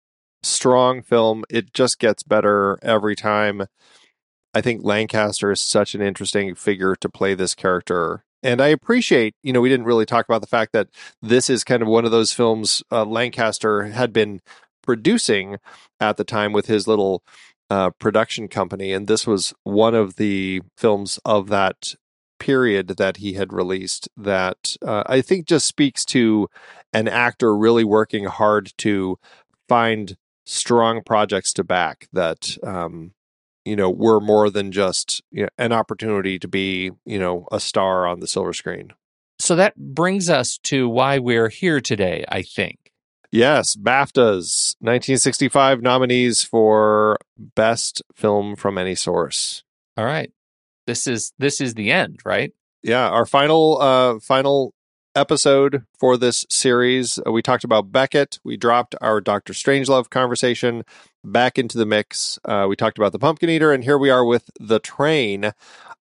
strong film. It just gets better every time. I think Lancaster is such an interesting figure to play this character. And I appreciate, you know, we didn't really talk about the fact that this is kind of one of those films uh, Lancaster had been producing at the time with his little uh, production company, and this was one of the films of that period that he had released that uh, I think just speaks to an actor really working hard to find strong projects to back that um, you know were more than just you know, an opportunity to be you know a star on the silver screen. So that brings us to why we're here today, I think. Yes, BAFTAs 1965 nominees for best film from any source. All right. This is this is the end, right? Yeah, our final uh final episode for this series. Uh, we talked about Becket. We dropped our Doctor Strangelove conversation back into the mix. Uh, we talked about the Pumpkin Eater, and here we are with the Train.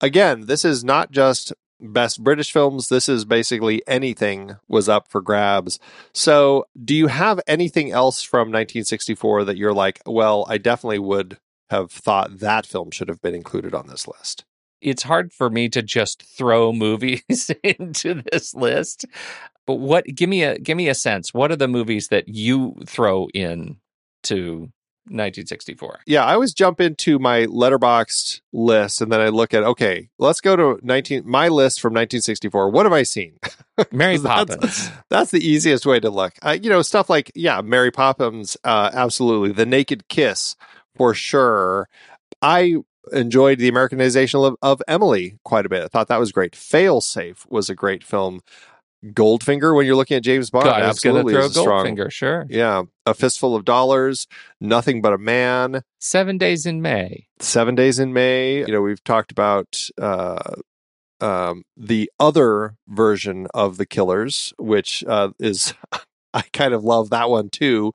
Again, this is not just best British films. This is basically anything was up for grabs. So, do you have anything else from 1964 that you're like, well, I definitely would have thought that film should have been included on this list? It's hard for me to just throw [laughs] movies into this list. But what give me a give me a sense. What are the movies that you throw in to 1964. Yeah, I always jump into my Letterboxd list and then I look at okay, let's go to 19 my list from 1964. What have I seen? [laughs] Mary Poppins. That's the easiest way to look. Uh, you know, stuff like yeah, Mary Poppins, uh, absolutely. The Naked Kiss for sure. I enjoyed the Americanization of, of Emily quite a bit. I thought that was great. Fail Safe was a great film. Goldfinger when you're looking at James Bond. God, absolutely throw a strong- Goldfinger, sure. Yeah, a fistful of dollars, nothing but a man. Seven Days in May. Seven Days in May. You know, we've talked about uh, um, the other version of the Killers, which uh, is [laughs] I kind of love that one too.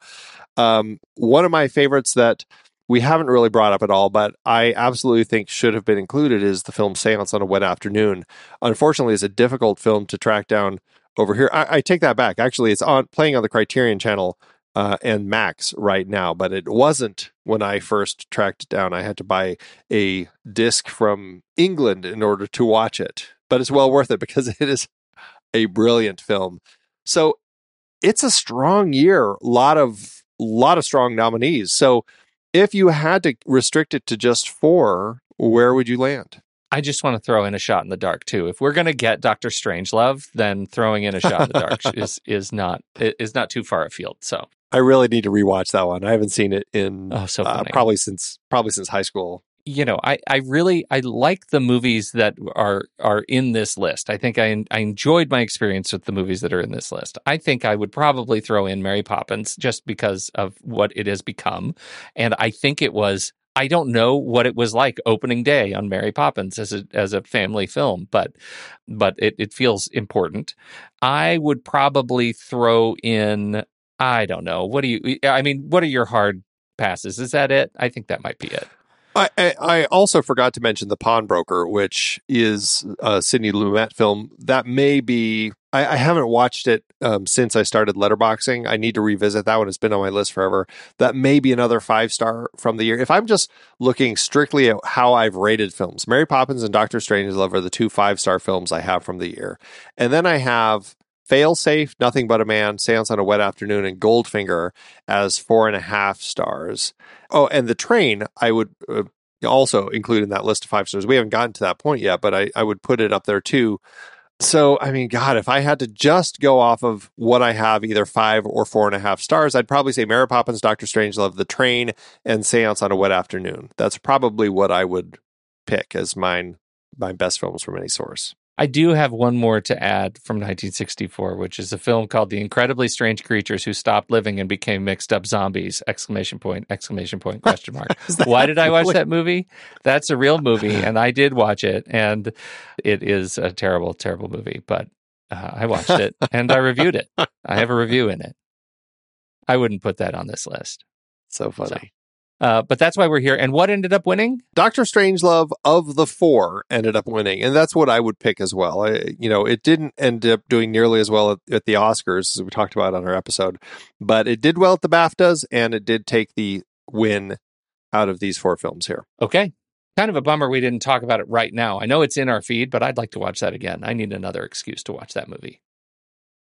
Um, one of my favorites that we haven't really brought up at all, but I absolutely think should have been included is the film Seance on a Wet Afternoon. Unfortunately, it's a difficult film to track down over here. I, I take that back. Actually, it's on playing on the Criterion Channel uh, and Max right now, but it wasn't when I first tracked it down. I had to buy a disc from England in order to watch it, but it's well worth it because [laughs] it is a brilliant film. So it's a strong year. lot of lot of strong nominees. So if you had to restrict it to just four, where would you land? I just want to throw in a shot in the dark too. If we're going to get Doctor Strangelove, then throwing in a shot in the dark [laughs] is is not is not too far afield. So I really need to rewatch that one. I haven't seen it in oh, so uh, probably since probably since high school. you know, I, I really I like the movies that are are in this list. I think I I enjoyed my experience with the movies that are in this list. I think I would probably throw in Mary Poppins just because of what it has become, and I think it was. I don't know what it was like opening day on Mary Poppins as a as a family film, but but it, it feels important. I would probably throw in. I don't know. What do you? I mean, what are your hard passes? Is that it? I think that might be it. I, I, also forgot to mention the Pawnbroker, which is a Sidney Lumet film that may be. I, I haven't watched it um, since I started letterboxing. I need to revisit that one. It's been on my list forever. That may be another five star from the year. If I'm just looking strictly at how I've rated films, Mary Poppins and Doctor Strangelove are the two five star films I have from the year, and then I have Failsafe, Nothing But a Man, Seance on a Wet Afternoon, and Goldfinger as four and a half stars. Oh, and The Train, I would uh, also include in that list of five stars. We haven't gotten to that point yet, but I, I would put it up there too. So, I mean, God, if I had to just go off of what I have, either five or four and a half stars, I'd probably say Mary Poppins, Doctor Strangelove, The Train, and Seance on a Wet Afternoon. That's probably what I would pick as mine, my best films from any source. I do have one more to add from 1964, which is a film called The Incredibly Strange Creatures Who Stopped Living and Became Mixed Up Zombies! Exclamation point, exclamation point, [laughs] question mark. Why did I watch that movie? That's a real movie, [laughs] and I did watch it, and it is a terrible, terrible movie, but uh, I watched it and I reviewed it. I have a review in it. I wouldn't put that on this list. So funny. Uh, but that's why we're here. And what ended up winning? Doctor Strangelove of the four ended up winning, and that's what I would pick as well. I, you know, it didn't end up doing nearly as well at, at the Oscars as we talked about on our episode, but it did well at the BAFTAs, and it did take the win out of these four films here. Okay. Kind of a bummer we didn't talk about it right now. I know it's in our feed, but I'd like to watch that again. I need another excuse to watch that movie.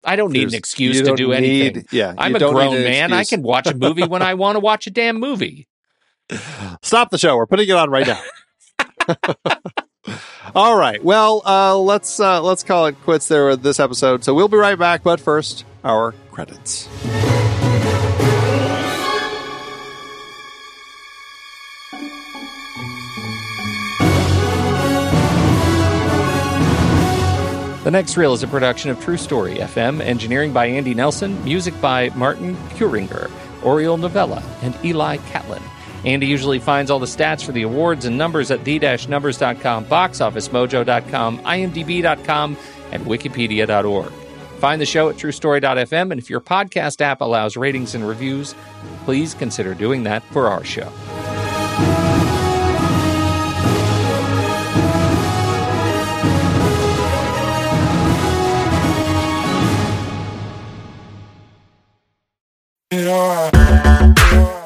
I don't need There's- an excuse to don't need- anything. Yeah, I'm a grown an man. I can watch a movie when I [laughs] want to watch a damn movie. Stop the show. We're putting it on right now. [laughs] All right. Well, uh, let's uh, let's call it quits there with this episode. So we'll be right back, but first, our credits. The Next Reel is a production of True Story FM, engineering by Andy Nelson, music by Martin Kuringer, Oriole Novella, and Eli Catlin. Andy usually finds all the stats for the awards and numbers at the-numbers.com, boxofficemojo.com, imdb.com, and wikipedia.org. Find the show at truestory.fm, and if your podcast app allows ratings and reviews, please consider doing that for our show.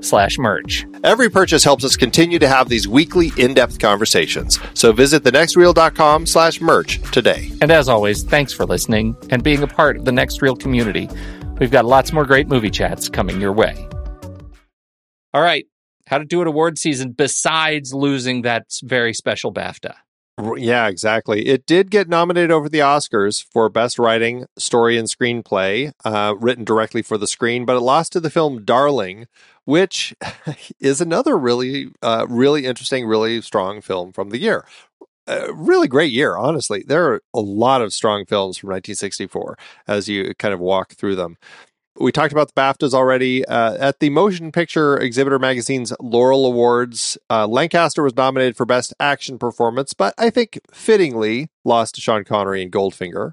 slash merch. Every purchase helps us continue to have these weekly in-depth conversations. So visit thenextreel.com slash merch today. And as always, thanks for listening and being a part of the Next Reel community. We've got lots more great movie chats coming your way. All right, how to do it award season besides losing that very special BAFTA. Yeah, exactly. It did get nominated over the Oscars for Best Writing, Story, and Screenplay, uh, written directly for the screen, but it lost to the film Darling, which [laughs] is another really, uh, really interesting, really strong film from the year. A really great year, honestly. There are a lot of strong films from 1964 as you kind of walk through them. We talked about the BAFTAs already. Uh, at the Motion Picture Exhibitor Magazine's Laurel Awards, uh, Lancaster was nominated for Best Action Performance, but I think fittingly lost to Sean Connery in Goldfinger.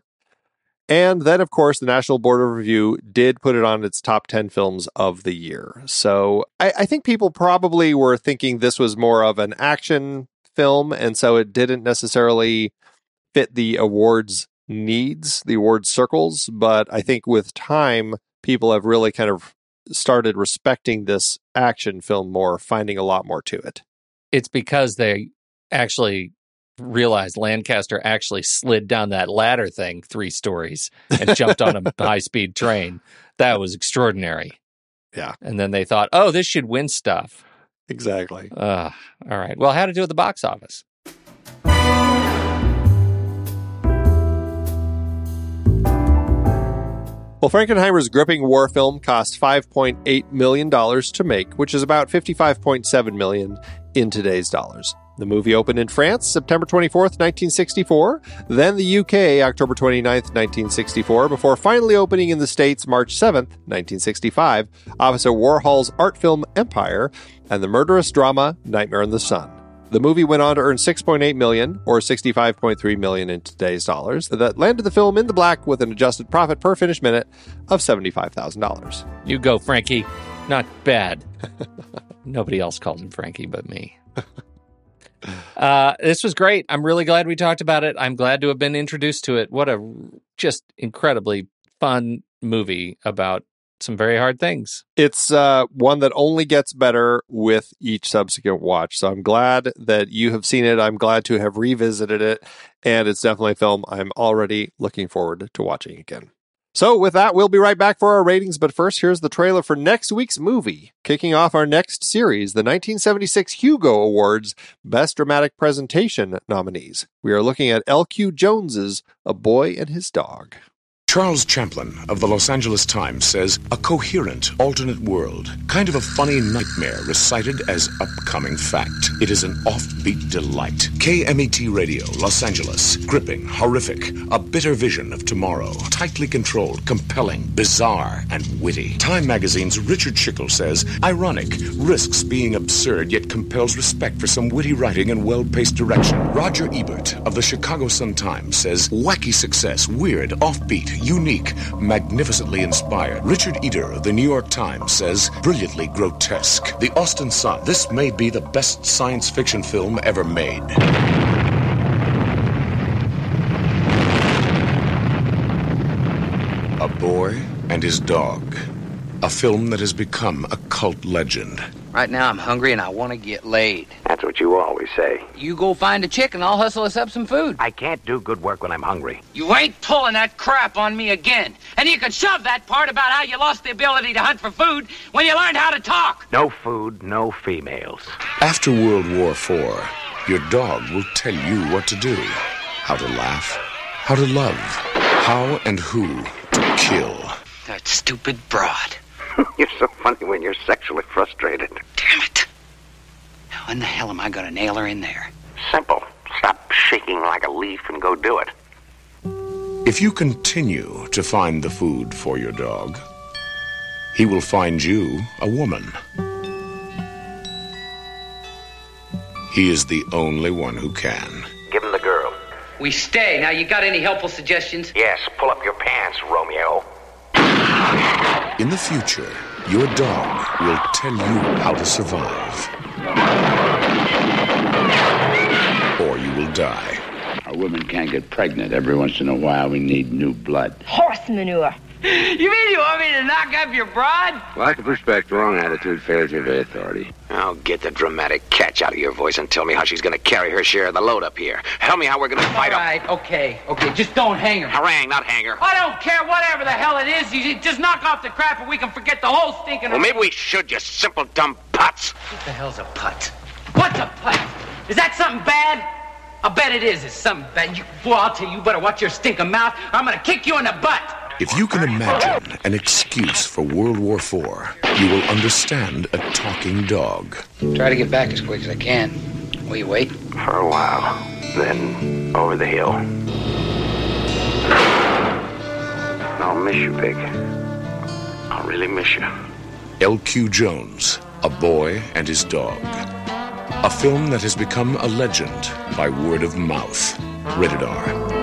And then, of course, the National Board of Review did put it on its top 10 films of the year. So I, I think people probably were thinking this was more of an action film, and so it didn't necessarily fit the awards needs, the awards circles. But I think with time, people have really kind of started respecting this action film more, finding a lot more to it. It's because they actually realized Lancaster actually slid down that ladder thing three stories and jumped on a [laughs] high speed train. That was extraordinary. Yeah. And then they thought, oh, this should win stuff. Exactly. Uh, all right. Well, how to do at the box office? Well, Frankenheimer's gripping war film cost $5.8 million to make, which is about 55.7 million in today's dollars. The movie opened in France September 24th, 1964, then the UK October 29th, 1964, before finally opening in the States March 7th, 1965, opposite Warhol's art film Empire and the murderous drama Nightmare in the Sun. The movie went on to earn 6.8 million or 65.3 million in today's dollars. That landed the film in the black with an adjusted profit per finished minute of $75,000. You go, Frankie. Not bad. [laughs] Nobody else calls him Frankie but me. [laughs] Uh, this was great. I'm really glad we talked about it. I'm glad to have been introduced to it. What a just incredibly fun movie about some very hard things. It's uh, one that only gets better with each subsequent watch. So I'm glad that you have seen it. I'm glad to have revisited it. And it's definitely a film I'm already looking forward to watching again. So, with that, we'll be right back for our ratings. But first, here's the trailer for next week's movie, kicking off our next series, the 1976 Hugo Awards Best Dramatic Presentation nominees. We are looking at L.Q. Jones's A Boy and His Dog. Charles Champlin of the Los Angeles Times says a coherent, alternate world, kind of a funny nightmare recited as upcoming fact. It is an offbeat delight. KMET Radio, Los Angeles, gripping, horrific, a bitter vision of tomorrow, tightly controlled, compelling, bizarre, and witty. Time magazine's Richard Schickel says ironic, risks being absurd, yet compels respect for some witty writing and well paced direction. Roger Ebert of the Chicago Sun Times says wacky success, weird, offbeat, unique, magnificently inspired. Richard Eder of the New York Times says brilliantly grotesque. The Austin Sun, this may be the best science fiction film ever made. A Boy and His Dog. A film that has become a cult legend. Right now I'm hungry and I want to get laid. That's what you always say. You go find a chick and I'll hustle us up some food. I can't do good work when I'm hungry. You ain't pulling that crap on me again. And you can shove that part about how you lost the ability to hunt for food when you learned how to talk. No food, no females. After World War IV, your dog will tell you what to do how to laugh, how to love, how and who to kill. That stupid broad. [laughs] You're so funny when you're sexually frustrated. Damn it. Now, when the hell am I going to nail her in there? Simple. Stop shaking like a leaf and go do it. If you continue to find the food for your dog, he will find you a woman. He is the only one who can. Give him the girl. We stay. Now, you got any helpful suggestions? Yes, pull up your pants, Romeo. In the future, your dog will tell you how to survive. Or you will die. A woman can't get pregnant. Every once in a while, we need new blood. Horse manure. [laughs] You mean you want me to knock up your broad? Lack of respect, wrong attitude, failure of authority. Now get the dramatic catch out of your voice and tell me how she's going to carry her share of the load up here. Tell me how we're going to All fight 'em. right, okay, okay. Just don't hang her. Harangue, not hang her. I don't care whatever the hell it is. You just knock off the crap and we can forget the whole stinking... Well, maybe we should, you simple dumb putz. What the hell's a putt? What's a putt? Is that something bad? I bet it is. It's something bad. You, boy, I'll tell you, you better watch your stinking mouth or I'm gonna kick you in the butt. If you can imagine an excuse for World War IV, you will understand a talking dog. Try to get back as quick as I can. Will you wait? For a while. Then over the hill. I'll miss you, Pig. I'll really miss you. L.Q. Jones, A Boy and His Dog. A film that has become a legend by word of mouth. Rated R.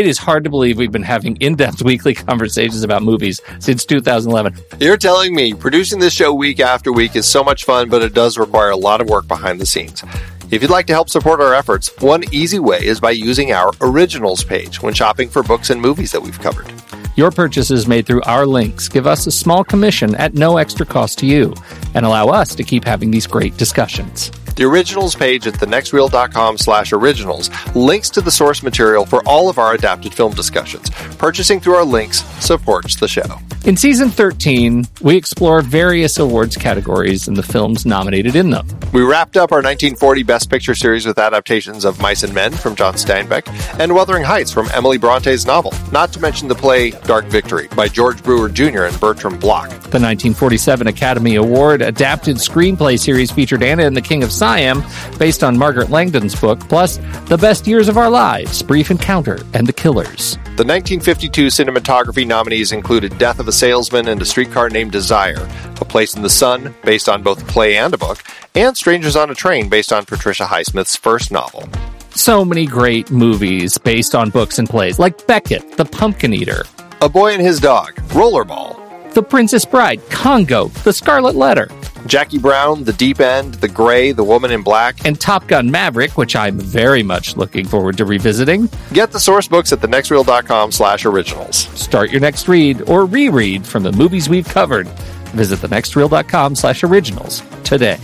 It is hard to believe we've been having in depth [laughs] weekly conversations about movies since 2011. You're telling me producing this show week after week is so much fun, but it does require a lot of work behind the scenes. If you'd like to help support our efforts, one easy way is by using our originals page when shopping for books and movies that we've covered. Your purchases made through our links give us a small commission at no extra cost to you and allow us to keep having these great discussions. The originals page at thenextreel.com slash originals links to the source material for all of our adapted film discussions. Purchasing through our links supports the show. In season 13, we explore various awards categories and the films nominated in them. We wrapped up our 1940 Best Picture series with adaptations of Mice and Men from John Steinbeck and Wuthering Heights from Emily Bronte's novel, not to mention the play Dark Victory by George Brewer Jr. and Bertram Bloch. The 1947 Academy Award adapted screenplay series featured Anna and the King of Siam, based on Margaret Landon's book, plus The Best Years of Our Lives, Brief Encounter, and The Killers. The 1952 cinematography nominees included Death of a Salesman and A Streetcar Named Desire, A Place in the Sun, based on both a play and a book, and Strangers on a Train, based on Patricia Highsmith's first novel. So many great movies based on books and plays, like Becket, The Pumpkin Eater, A Boy and His Dog, Rollerball, The Princess Bride, Congo, The Scarlet Letter, Jackie Brown, The Deep End, The Grey, The Woman in Black. And Top Gun Maverick, which I'm very much looking forward to revisiting. Get the source books at thenextreel.com slash originals. Start your next read or reread from the movies we've covered. Visit thenextreel.com slash originals today.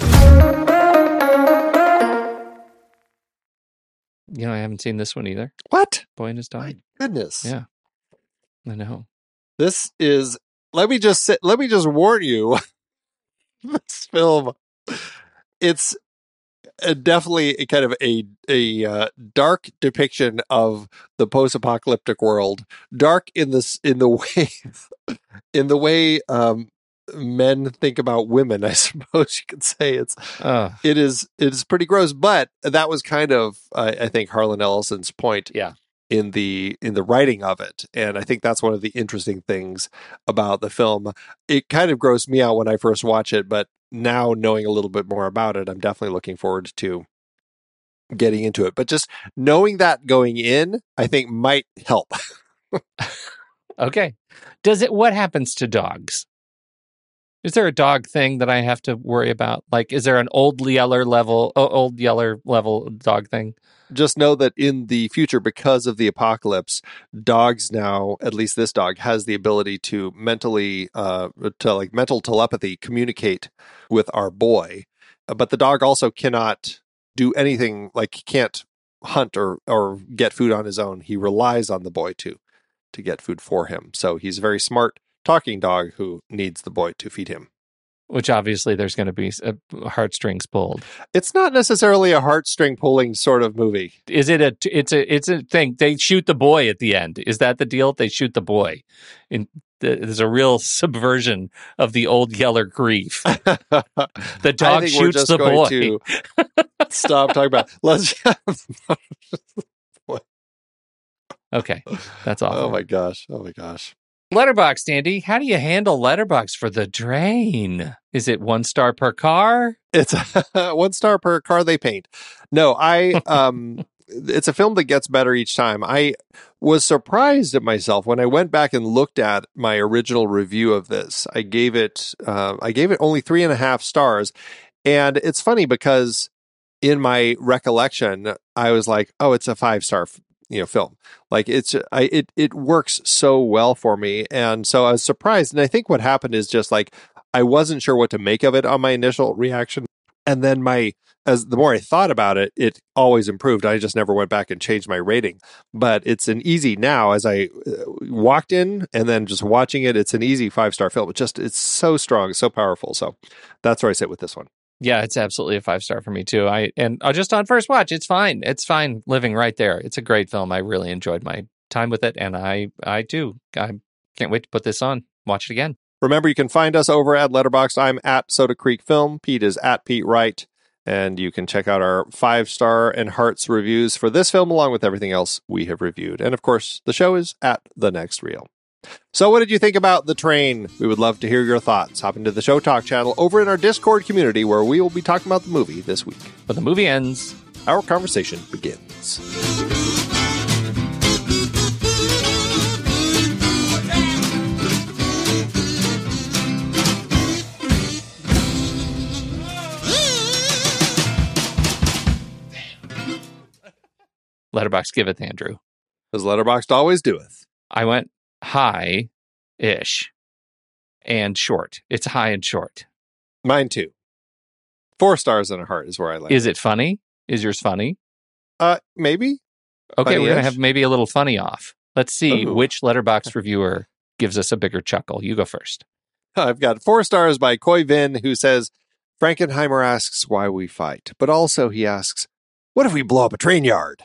You know, I haven't seen this one either. What? Boy and his dog. My goodness. Yeah. I know. This is let me just say, let me just warn you. [laughs] [laughs] this film it's a, definitely a kind of a a uh, dark depiction of the post-apocalyptic world. Dark in this in the [laughs] way in the way um men think about women, I [laughs] suppose you could say it's Uh, it is it is pretty gross but that was kind of uh, i think harlan ellison's point Yeah. In the in the writing of it and i think that's one of the interesting things about the film it kind of grossed me out when i first watched it but now knowing a little bit more about it i'm definitely looking forward to getting into it but just knowing that going in i think might help [laughs] okay. Does it, what happens to dogs? Is there a dog thing that I have to worry about? Like, is there an old Yeller level, old Yeller level dog thing? just know that in the future because of the apocalypse dogs now at least this dog has the ability to mentally uh to like mental telepathy communicate with our boy but the dog also cannot do anything like he can't hunt or or get food on his own he relies on the boy to to get food for him so he's very smart talking dog who needs the boy to feed him Which obviously there's going to be uh, heartstrings pulled. it's not necessarily a heartstring pulling sort of movie Is it a? It's a. It's a thing. They shoot the boy at the end. Is that the deal? They shoot the boy. Th- there's a real [laughs] subversion of the old Yeller grief. [laughs] The dog I think we're shoots the boy. to [laughs] stop talking about. Let's. Okay, that's awful. oh my gosh! Oh my gosh! Letterboxd, Andy. How do you handle letterboxd for the Train? Is it one star per car? It's [laughs] one star per car they paint. No, I. [laughs] um It's a film that gets better each time. I was surprised at myself when I went back and looked at my original review of this. I gave it. Uh, I gave it only three and a half stars, and it's funny because in my recollection, I was like, "Oh, it's a five star." You know film. Like it's i it it works so well for me and so i was surprised and i think what happened is just like i wasn't sure what to make of it on my initial reaction and then my as the more i thought about it it always improved. I just never went back and changed my rating but it's an easy now as i uh, walked in and then just watching it it's an easy five star film. It just it's so strong so powerful so that's where i sit with this one Yeah, it's absolutely a five star for me too. I and uh, just on first watch, it's fine. It's fine living right there. It's a great film. I really enjoyed my time with it, and I I do. I can't wait to put this on. Watch it again. Remember, you can find us over at Letterboxd. I'm at Soda Creek Film. Pete is at Pete Wright. And you can check out our five star and hearts reviews for this film, along with everything else we have reviewed. And of course, the show is at The Next Reel. So, what did you think about The Train? We would love to hear your thoughts. Hop into the Show Talk channel over in our Discord community where we will be talking about the movie this week. When the movie ends, Our conversation begins. Letterboxd giveth Andrew. As Letterboxd always doeth. I went high ish and short. It's high and short. Mine too. Four stars and a heart is where I like Is it funny? Is yours funny? Uh, maybe. Okay, we're gonna have maybe a little funny off. Let's see Ooh. which letterboxd [laughs] reviewer gives us a bigger chuckle. You go first. I've got four stars by Koi Vin, who says Frankenheimer asks why we fight, but also he asks, "What if we blow up a train yard?"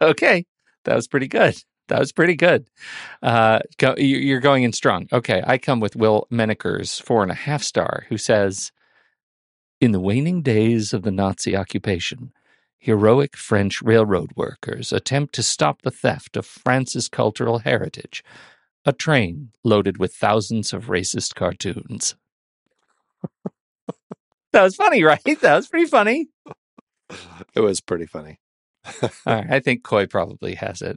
Okay, that was pretty good. That was pretty good. Uh, go, you- you're going in strong. Okay, I come with Will Menekers, four and a half star, who says, "In the waning days of the Nazi occupation, heroic French railroad workers attempt to stop the theft of France's cultural heritage. A train loaded with thousands of racist cartoons." [laughs] that was funny, right? That was pretty funny. It was pretty funny. [laughs] All right, I think Coy probably has it.